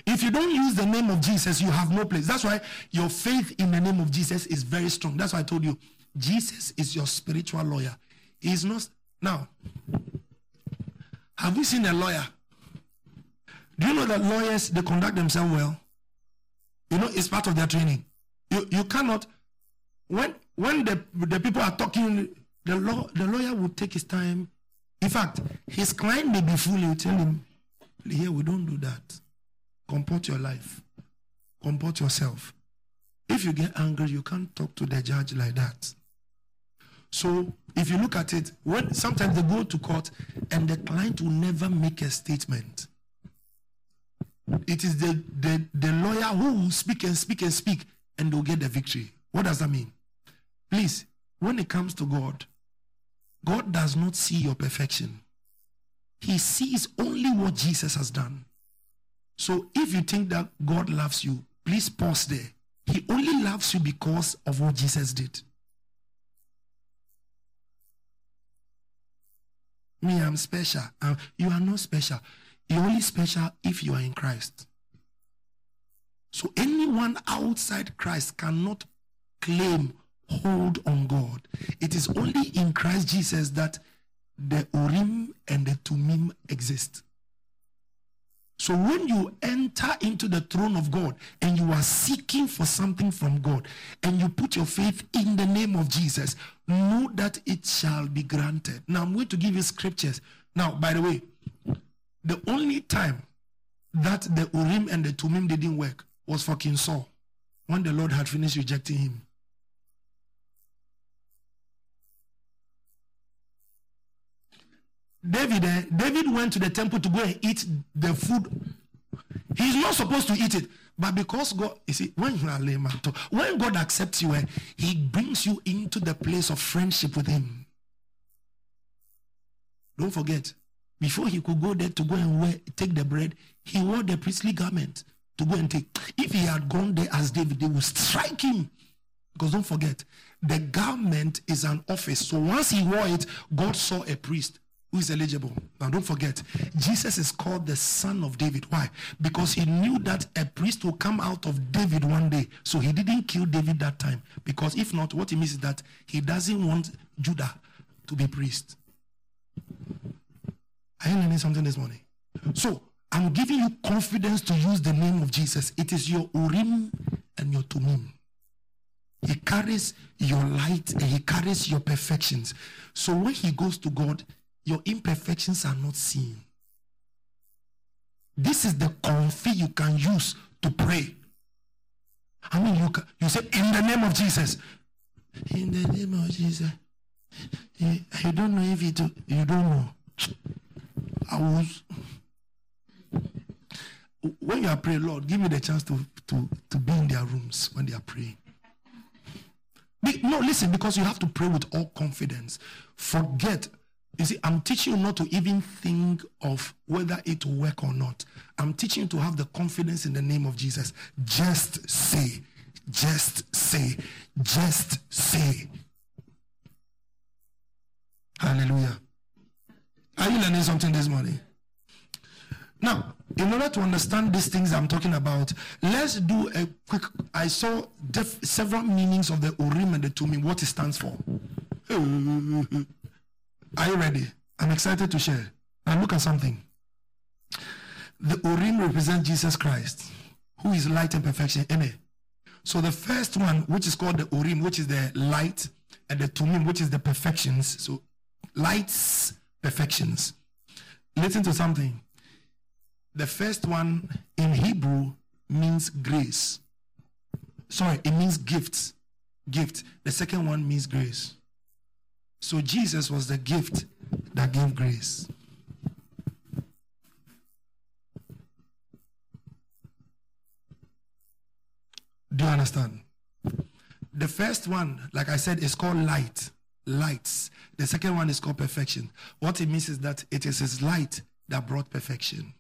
If you don't use the name of Jesus, you have no place. That's why your faith in the name of Jesus is very strong. That's why I told you, Jesus is your spiritual lawyer. He's not now. Have you seen a lawyer do you know that lawyers they conduct themselves well? You know, it's part of their training. You you cannot when when the the people are talking, the law the lawyer will take his time. In fact, his client may be fool. You tell him, here we don't do that. Comport your life. Comport yourself. If you get angry, you can't talk to the judge like that. So if you look at it, when sometimes they go to court and the client will never make a statement. It is the, the, the lawyer who will speak and speak and speak and they'll get the victory. What does that mean? Please, when it comes to God, God does not see your perfection. He sees only what Jesus has done. So if you think that God loves you, please pause there. He only loves you because of what Jesus did. Me, I'm special. You are not special. You're only special if you are in Christ. So anyone outside Christ cannot claim hold on God. It is only in Christ Jesus that the Urim and the Thummim exist. So when you enter into the throne of God and you are seeking for something from God and you put your faith in the name of Jesus, know that it shall be granted. Now I'm going to give you scriptures. Now, by the way, the only time that the Urim and the Thummim didn't work was for King Saul when the Lord had finished rejecting him. David, eh, David went to the temple to go and eat the food. He's not supposed to eat it, but because God, you see, when you are when God accepts you, eh, He brings you into the place of friendship with Him. Don't forget, before he could go there to go and wear, take the bread, he wore the priestly garment to go and take. If he had gone there as David, they would strike him. Because don't forget, the garment is an office. So once he wore it, God saw a priest who is eligible. Now don't forget, Jesus is called the son of David. Why? Because he knew that a priest will come out of David one day. So he didn't kill David that time. Because if not, what he means is that he doesn't want Judah to be priest. you learning something this morning? So I'm giving you confidence to use the name of Jesus. It is your Urim and your Thummim. He carries your light and he carries your perfections. So when he goes to God, your imperfections are not seen. This is the config you can use to pray. I mean, you you say in the name of Jesus. In the name of Jesus. Eh, I don't know if it. You don't know. I was. When you are praying, Lord, give me the chance to to to be in their rooms when they are praying. No, listen, because you have to pray with all confidence. Forget. You see, I'm teaching you not to even think of whether it will work or not. I'm teaching you to have the confidence in the name of Jesus. Just say, just say, just say. Hallelujah. Are you learning something this morning? Now, in order to understand these things I'm talking about, let's do a quick. I saw def, several meanings of the Urim and the Thummim, what it stands for. Are you ready? I'm excited to share. Now, look at something. The Urim represent Jesus Christ, who is light and perfection. Amen. So, the first one, which is called the Urim, which is the light, and the Thummim, which is the perfections. So, lights, perfections. Listen to something the first one in Hebrew means grace. Sorry, it means gift. Gift. The second one means grace. So Jesus was the gift that gave grace. Do you understand? The first one, like I said, is called light. Lights. The second one is called perfection. What it means is that it is his light that brought perfection.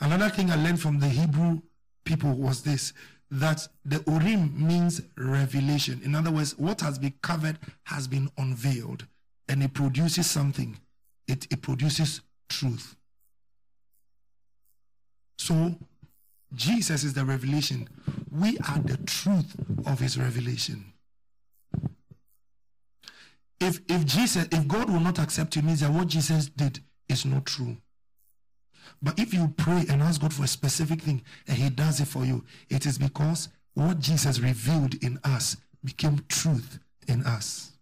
Another thing I learned from the Hebrew people was this that the Urim means revelation. In other words, what has been covered has been unveiled and it produces something, it, it produces truth. So, Jesus is the revelation. We are the truth of his revelation. If, if Jesus, if God will not accept you, means that what Jesus did is not true. But if you pray and ask God for a specific thing and He does it for you, it is because what Jesus revealed in us became truth in us.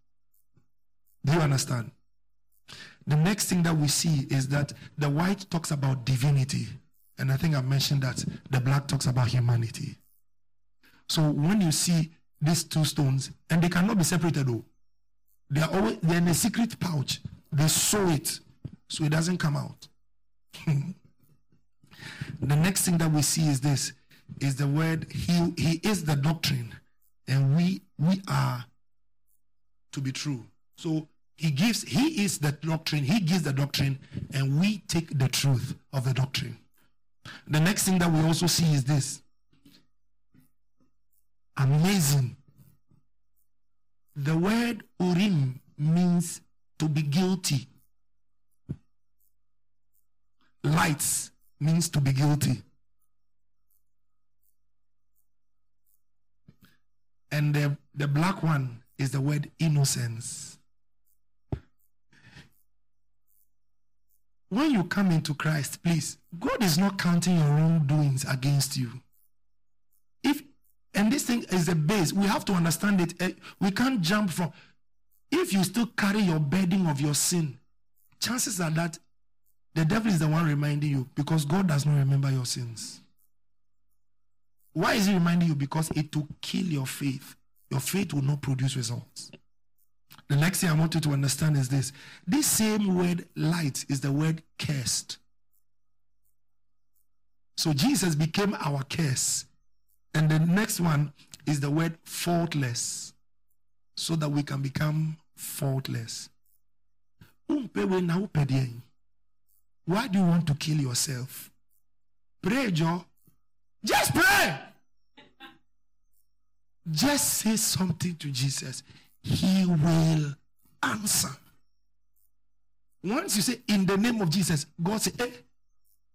Do you understand? The next thing that we see is that the white talks about divinity. And I think I mentioned that the black talks about humanity. So when you see these two stones, and they cannot be separated though. They are always they're in a secret pouch. They sew it so it doesn't come out. the next thing that we see is this is the word he he is the doctrine and we we are to be true. So he gives he is the doctrine he gives the doctrine and we take the truth of the doctrine. The next thing that we also see is this. Amazing. The word urim means to be guilty. Lights means to be guilty. And the, the black one is the word innocence. When you come into Christ, please, God is not counting your wrongdoings against you. If and this thing is the base, we have to understand it. Eh, we can't jump from. If you still carry your burden of your sin, chances are that the devil is the one reminding you because God does not remember your sins. Why is he reminding you? Because it will kill your faith. Your faith will not produce results. The next thing I want you to understand is this this same word light is the word cursed. So Jesus became our curse. And the next one is the word faultless. So that we can become faultless. Why do you want to kill yourself? Pray, Joe. Just pray. Just say something to Jesus. He will answer. Once you say, in the name of Jesus, God say, eh, hey,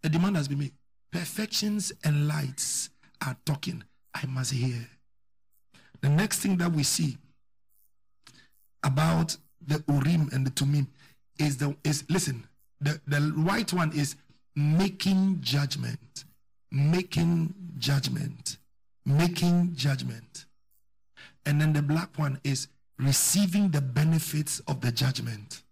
a demand has been made. Perfections and lights are talking. I must hear. The next thing that we see about the Urim and the Thummim is the is listen. The the white one is making judgment, making judgment, making judgment, and then the black one is receiving the benefits of the judgment.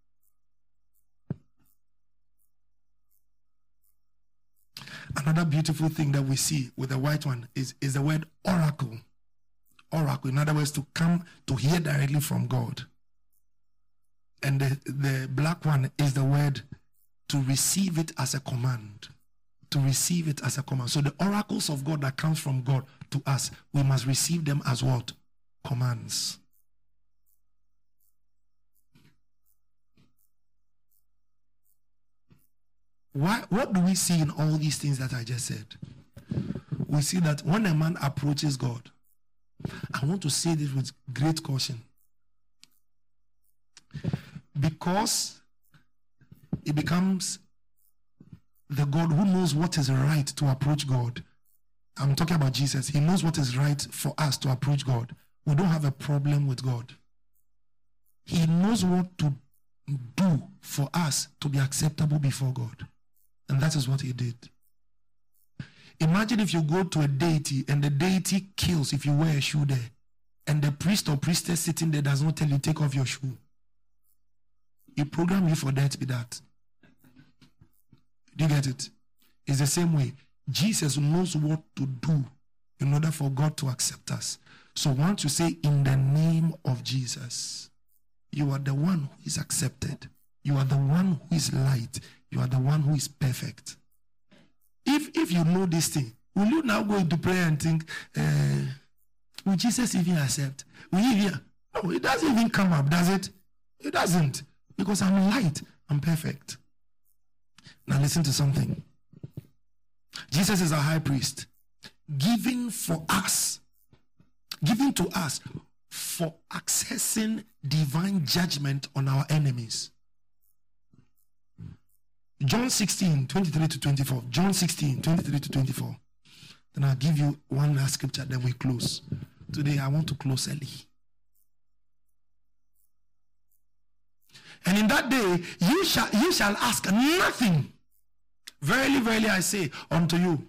Another beautiful thing that we see with the white one is, is the word oracle. Oracle, in other words, to come to hear directly from God. And the, the black one is the word to receive it as a command. To receive it as a command. So the oracles of God that comes from God to us, we must receive them as what? Commands. Why, what do we see in all these things that I just said? We see that when a man approaches God, I want to say this with great caution. Because it becomes the God who knows what is right to approach God. I'm talking about Jesus. He knows what is right for us to approach God. We don't have a problem with God. He knows what to do for us to be acceptable before God. And that is what he did. Imagine if you go to a deity and the deity kills if you wear a shoe there, and the priest or priestess sitting there does not tell you take off your shoe. He programmed you for that be that. Do you get it? It's the same way. Jesus knows what to do in order for God to accept us. So once you say in the name of Jesus, you are the one who is accepted. You are the one who is light. You are the one who is perfect. If if you know this thing, will you now go into prayer and think, uh, will Jesus even accept? Will he even? No, it doesn't even come up, does it? It doesn't. Because I'm light, I'm perfect. Now listen to something. Jesus is a high priest, giving for us, giving to us for accessing divine judgment on our enemies. John 16, 23 to 24. John 16, 23 to 24. Then I'll give you one last scripture, then we close. Today I want to close early. And in that day you shall you shall ask nothing. Verily, verily, I say unto you,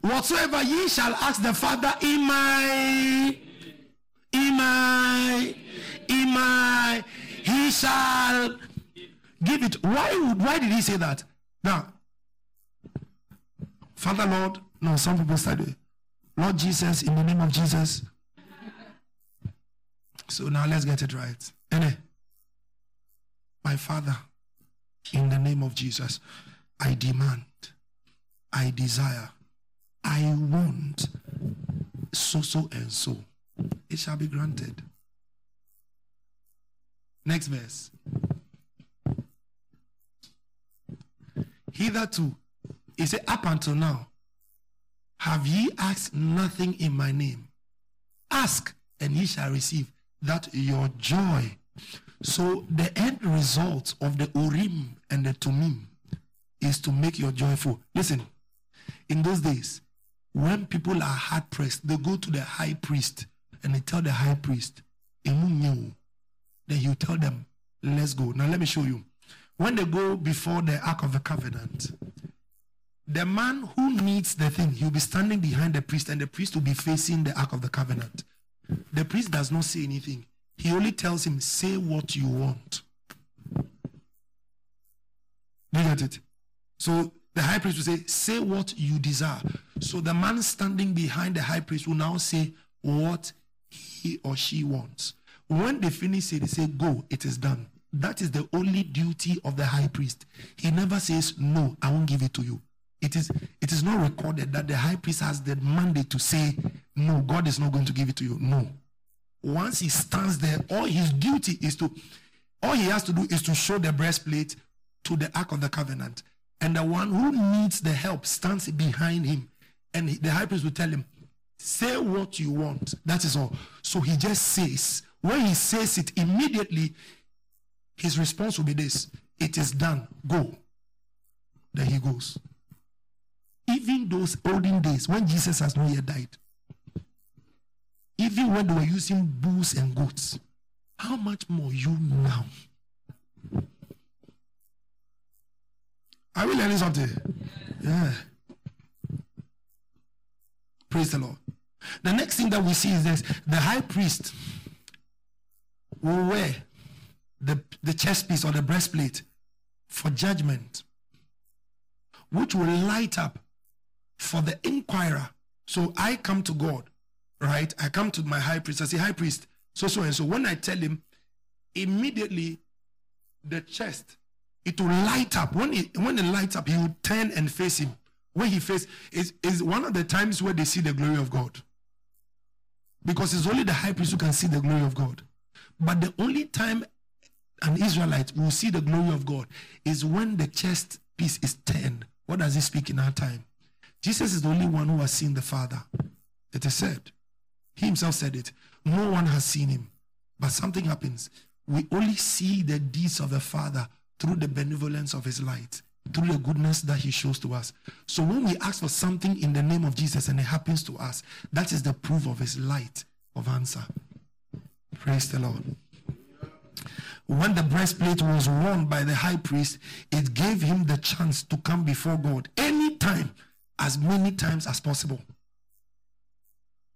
whatsoever ye shall ask the Father in my in my in my he shall give it. Why would why did he say that? Now, Father Lord, no, some people study. Lord Jesus, in the name of Jesus. So now let's get it right. Any, my Father, in the name of Jesus, I demand, I desire, I want so, so, and so. It shall be granted. Next verse. Hitherto, he said, up until now, have ye asked nothing in my name? Ask, and ye shall receive, that your joy. So the end result of the Urim and the Thummim is to make your joyful. Listen, in those days, when people are hard pressed, they go to the high priest and they tell the high priest, then you tell them, let's go. Now let me show you. When they go before the Ark of the Covenant, the man who needs the thing, he'll be standing behind the priest, and the priest will be facing the Ark of the Covenant. The priest does not say anything. He only tells him, say what you want. Do you get it? So the high priest will say, say what you desire. So the man standing behind the high priest will now say what he or she wants. When they finish it, they say, go, it is done. That is the only duty of the high priest. He never says, no, I won't give it to you. It is, it is not recorded that the high priest has the mandate to say, no, God is not going to give it to you. No. Once he stands there, all his duty is to, all he has to do is to show the breastplate to the Ark of the Covenant. And the one who needs the help stands behind him. And the high priest will tell him, say what you want. That is all. So he just says, when he says it, immediately his response will be this It is done. Go. Then he goes. Even those olden days when Jesus has not yet died, even when they were using bulls and goats, how much more you now? Are we learning something? Yeah. Praise the Lord. The next thing that we see is this the high priest will wear the, the chest piece or the breastplate for judgment, which will light up for the inquirer. So I come to God, right? I come to my high priest. I say, High priest, so so and so. When I tell him, immediately the chest, it will light up. When it when it lights up, he will turn and face him. When he face is is one of the times where they see the glory of God. Because it's only the high priest who can see the glory of God. But the only time an Israelite will see the glory of God is when the chest piece is turned. What does he speak in our time? Jesus is the only one who has seen the Father. It is said. He himself said it. No one has seen him. But something happens. We only see the deeds of the Father through the benevolence of his light, through the goodness that he shows to us. So when we ask for something in the name of Jesus and it happens to us, that is the proof of his light of answer. Praise the Lord. When the breastplate was worn by the high priest, it gave him the chance to come before God anytime, as many times as possible.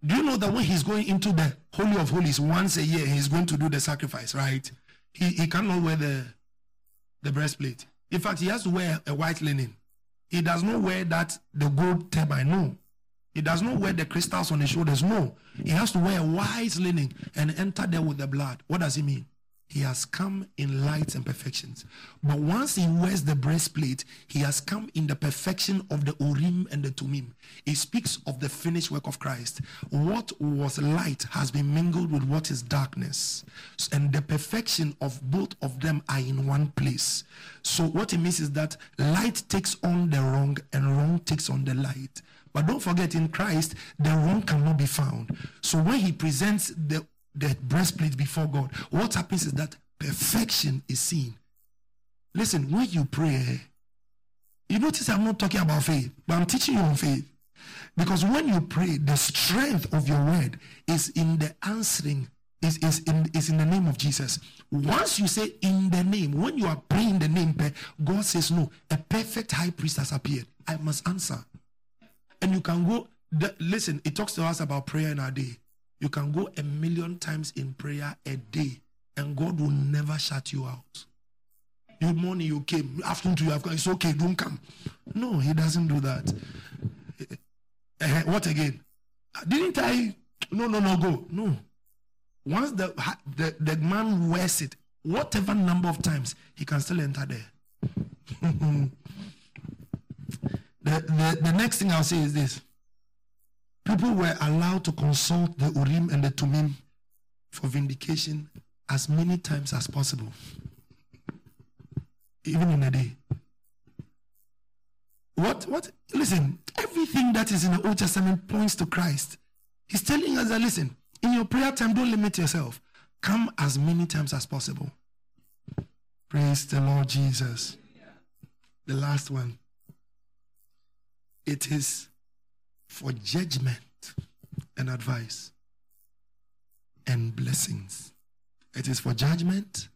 Do you know that when he's going into the Holy of Holies once a year, he's going to do the sacrifice, right? He, he cannot wear the, the breastplate. In fact, he has to wear a white linen. He does not wear that, the gold turban, no. He does not wear the crystals on his shoulders, no. He has to wear a white linen and enter there with the blood. What does he mean? He has come in light and perfections. But once he wears the breastplate, he has come in the perfection of the Urim and the Thummim. It speaks of the finished work of Christ. What was light has been mingled with what is darkness. And the perfection of both of them are in one place. So what it means is that light takes on the wrong and wrong takes on the light. But don't forget, in Christ, the wrong cannot be found. So when he presents the the breastplate before God, what happens is that perfection is seen. Listen, when you pray, you notice I'm not talking about faith, but I'm teaching you on faith. Because when you pray, the strength of your word is in the answering, is, is, in, is in the name of Jesus. Once you say in the name, when you are praying the name, God says, No, a perfect high priest has appeared. I must answer. And you can go, the, listen, it talks to us about prayer in our day. You can go a million times in prayer a day, and God will never shut you out. You morning you came, afternoon to you have come. It's okay, don't come. No, He doesn't do that. Uh, what again? Didn't I? No, no, no, go. No. Once the, the, the man wears it, whatever number of times, he can still enter there. the, the, the next thing I'll say is this People were allowed to consult the Urim and the Thummim for vindication as many times as possible, even in a day. What? What? Listen, everything that is in the Old Testament points to Christ. He's telling us that, listen, in your prayer time, don't limit yourself. Come as many times as possible. Praise the Lord Jesus. The last one. It is for judgment and advice and blessings. It is for judgment,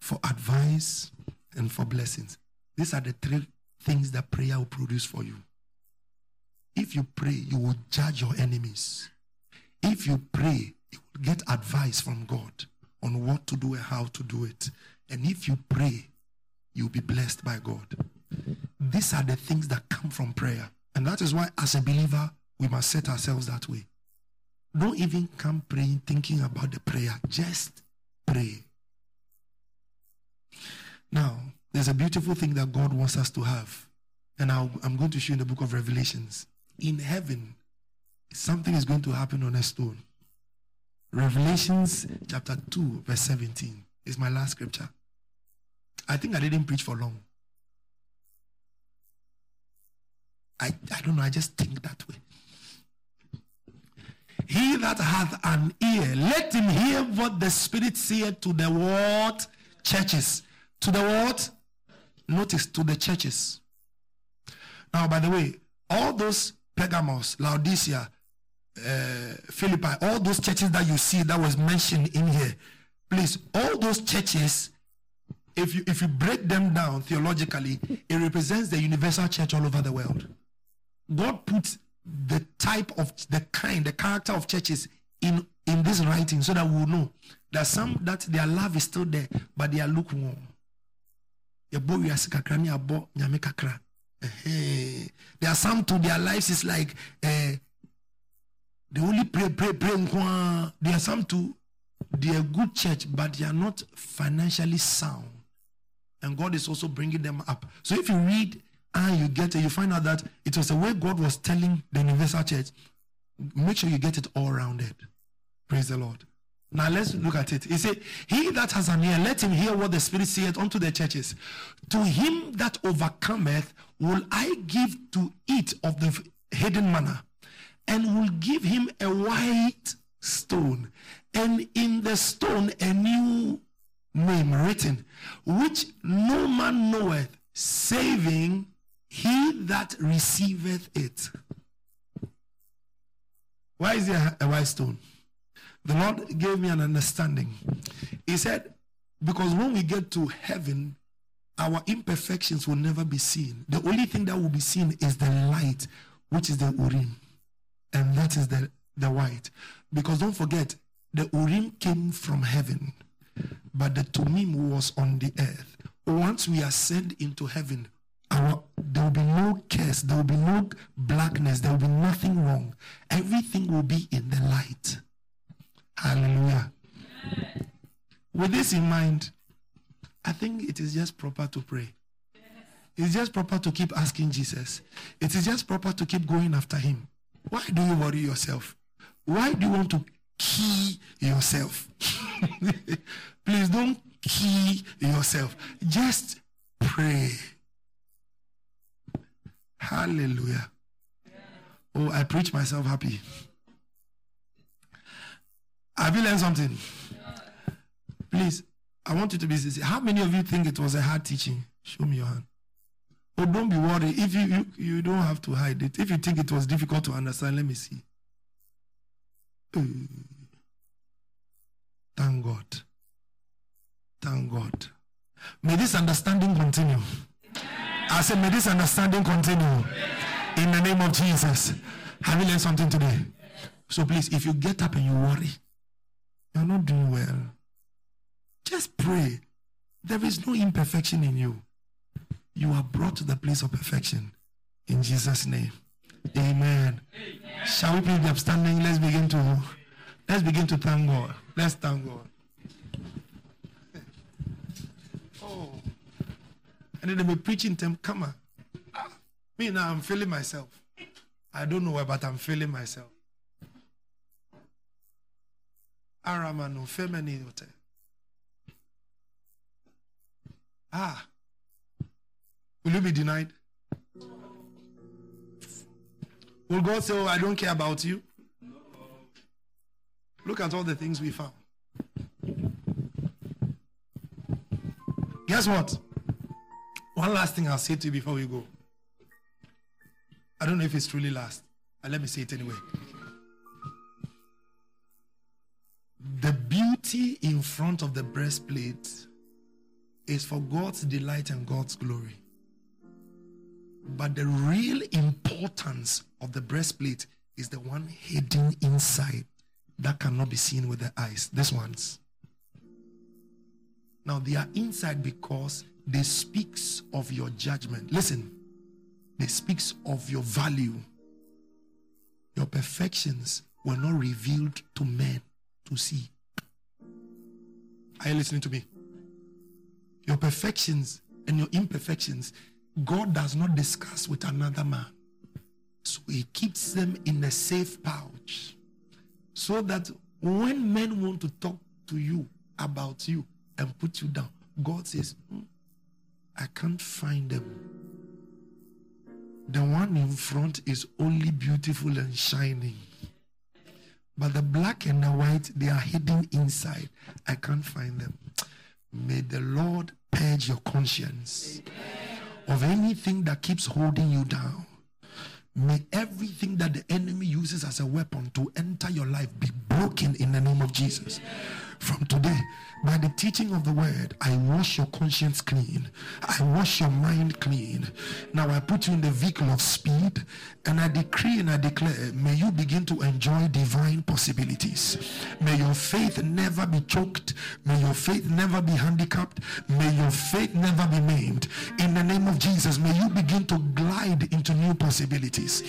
for advice, and for blessings. These are the three things that prayer will produce for you. If you pray, you will judge your enemies. If you pray, you will get advice from God on what to do and how to do it. And if you pray, you'll be blessed by God. These are the things that come from prayer. And that is why, as a believer, we must set ourselves that way. Don't even come praying thinking about the prayer. Just pray. Now, there's a beautiful thing that God wants us to have. And i am going to show you in the book of Revelations. In heaven, something is going to happen on a stone. Revelations chapter 2, verse 17 is my last scripture. I think I didn't preach for long. I, I don't know, I just think that way. He that hath an ear, let him hear what the Spirit saith to the what? Churches. To the what? Notice, to the churches. Now, by the way, all those Pergamos, Laodicea, uh, Philippi, all those churches that you see that was mentioned in here, please, all those churches if you if you break them down theologically, it represents the universal church all over the world. God puts the type of the kind, the character of churches in in this writing so that we will know that some that their love is still there, but they are lukewarm. There are some to their lives is like uh, they only pray, pray, pray. There are some to they are good church, but they are not financially sound. And God is also bringing them up. So if you read and you get it, you find out that it was the way God was telling the universal church. Make sure you get it all rounded. Praise the Lord. Now let's look at it. He said, He that has an ear, let him hear what the Spirit saith unto the churches. To him that overcometh will I give to eat of the hidden manna, and will give him a white stone, and in the stone a new name written, which no man knoweth, saving he that receiveth it. Why is there a white stone? The Lord gave me an understanding. He said, because when we get to heaven, our imperfections will never be seen. The only thing that will be seen is the light, which is the Urim. And that is the, the white. Because don't forget, the Urim came from heaven, but the Thummim was on the earth. Once we ascend into heaven, our, there will be no curse, there will be no blackness, there will be nothing wrong. Everything will be in the light. Hallelujah. With this in mind, I think it is just proper to pray. It's just proper to keep asking Jesus. It is just proper to keep going after him. Why do you worry yourself? Why do you want to key yourself? Please don't key yourself. Just pray. Hallelujah. Oh, I preach myself happy. Have you learned something? Please, I want you to be sincere. How many of you think it was a hard teaching? Show me your hand. Oh, don't be worried. If you, you you don't have to hide it. If you think it was difficult to understand, let me see. Thank God. Thank God. May this understanding continue. I said, may this understanding continue. In the name of Jesus. Have you learned something today? So please, if you get up and you worry, you're not doing well. Just pray. There is no imperfection in you. You are brought to the place of perfection. In Jesus' name. Amen. Amen. Shall we please be upstanding? Let's begin to let's begin to thank God. Let's thank God. Oh. And then they be preaching them, come on. Me now I'm feeling myself. I don't know why, but I'm feeling myself. Aramano femini Ah. Will you be denied? Will God say, Oh, I don't care about you? Look at all the things we found. Guess what? One last thing I'll say to you before we go. I don't know if it's truly last. But let me say it anyway. The beauty in front of the breastplate is for God's delight and God's glory. But the real importance of the breastplate is the one hidden inside that cannot be seen with the eyes. This ones. Now they are inside because they speaks of your judgment. Listen, they speaks of your value. Your perfections were not revealed to men to see. Are you listening to me? Your perfections and your imperfections, God does not discuss with another man. So he keeps them in a safe pouch. So that when men want to talk to you about you and put you down, God says, mm, I can't find them. The one in front is only beautiful and shining. But the black and the white, they are hidden inside. I can't find them. May the Lord purge your conscience of anything that keeps holding you down. May everything that the enemy uses as a weapon to enter your life be broken in the name of Jesus. From today, by the teaching of the word, I wash your conscience clean. I wash your mind clean. Now I put you in the vehicle of speed and I decree and I declare, may you begin to enjoy divine possibilities. May your faith never be choked. May your faith never be handicapped. May your faith never be maimed. In the name of Jesus, may you begin to glide into new possibilities.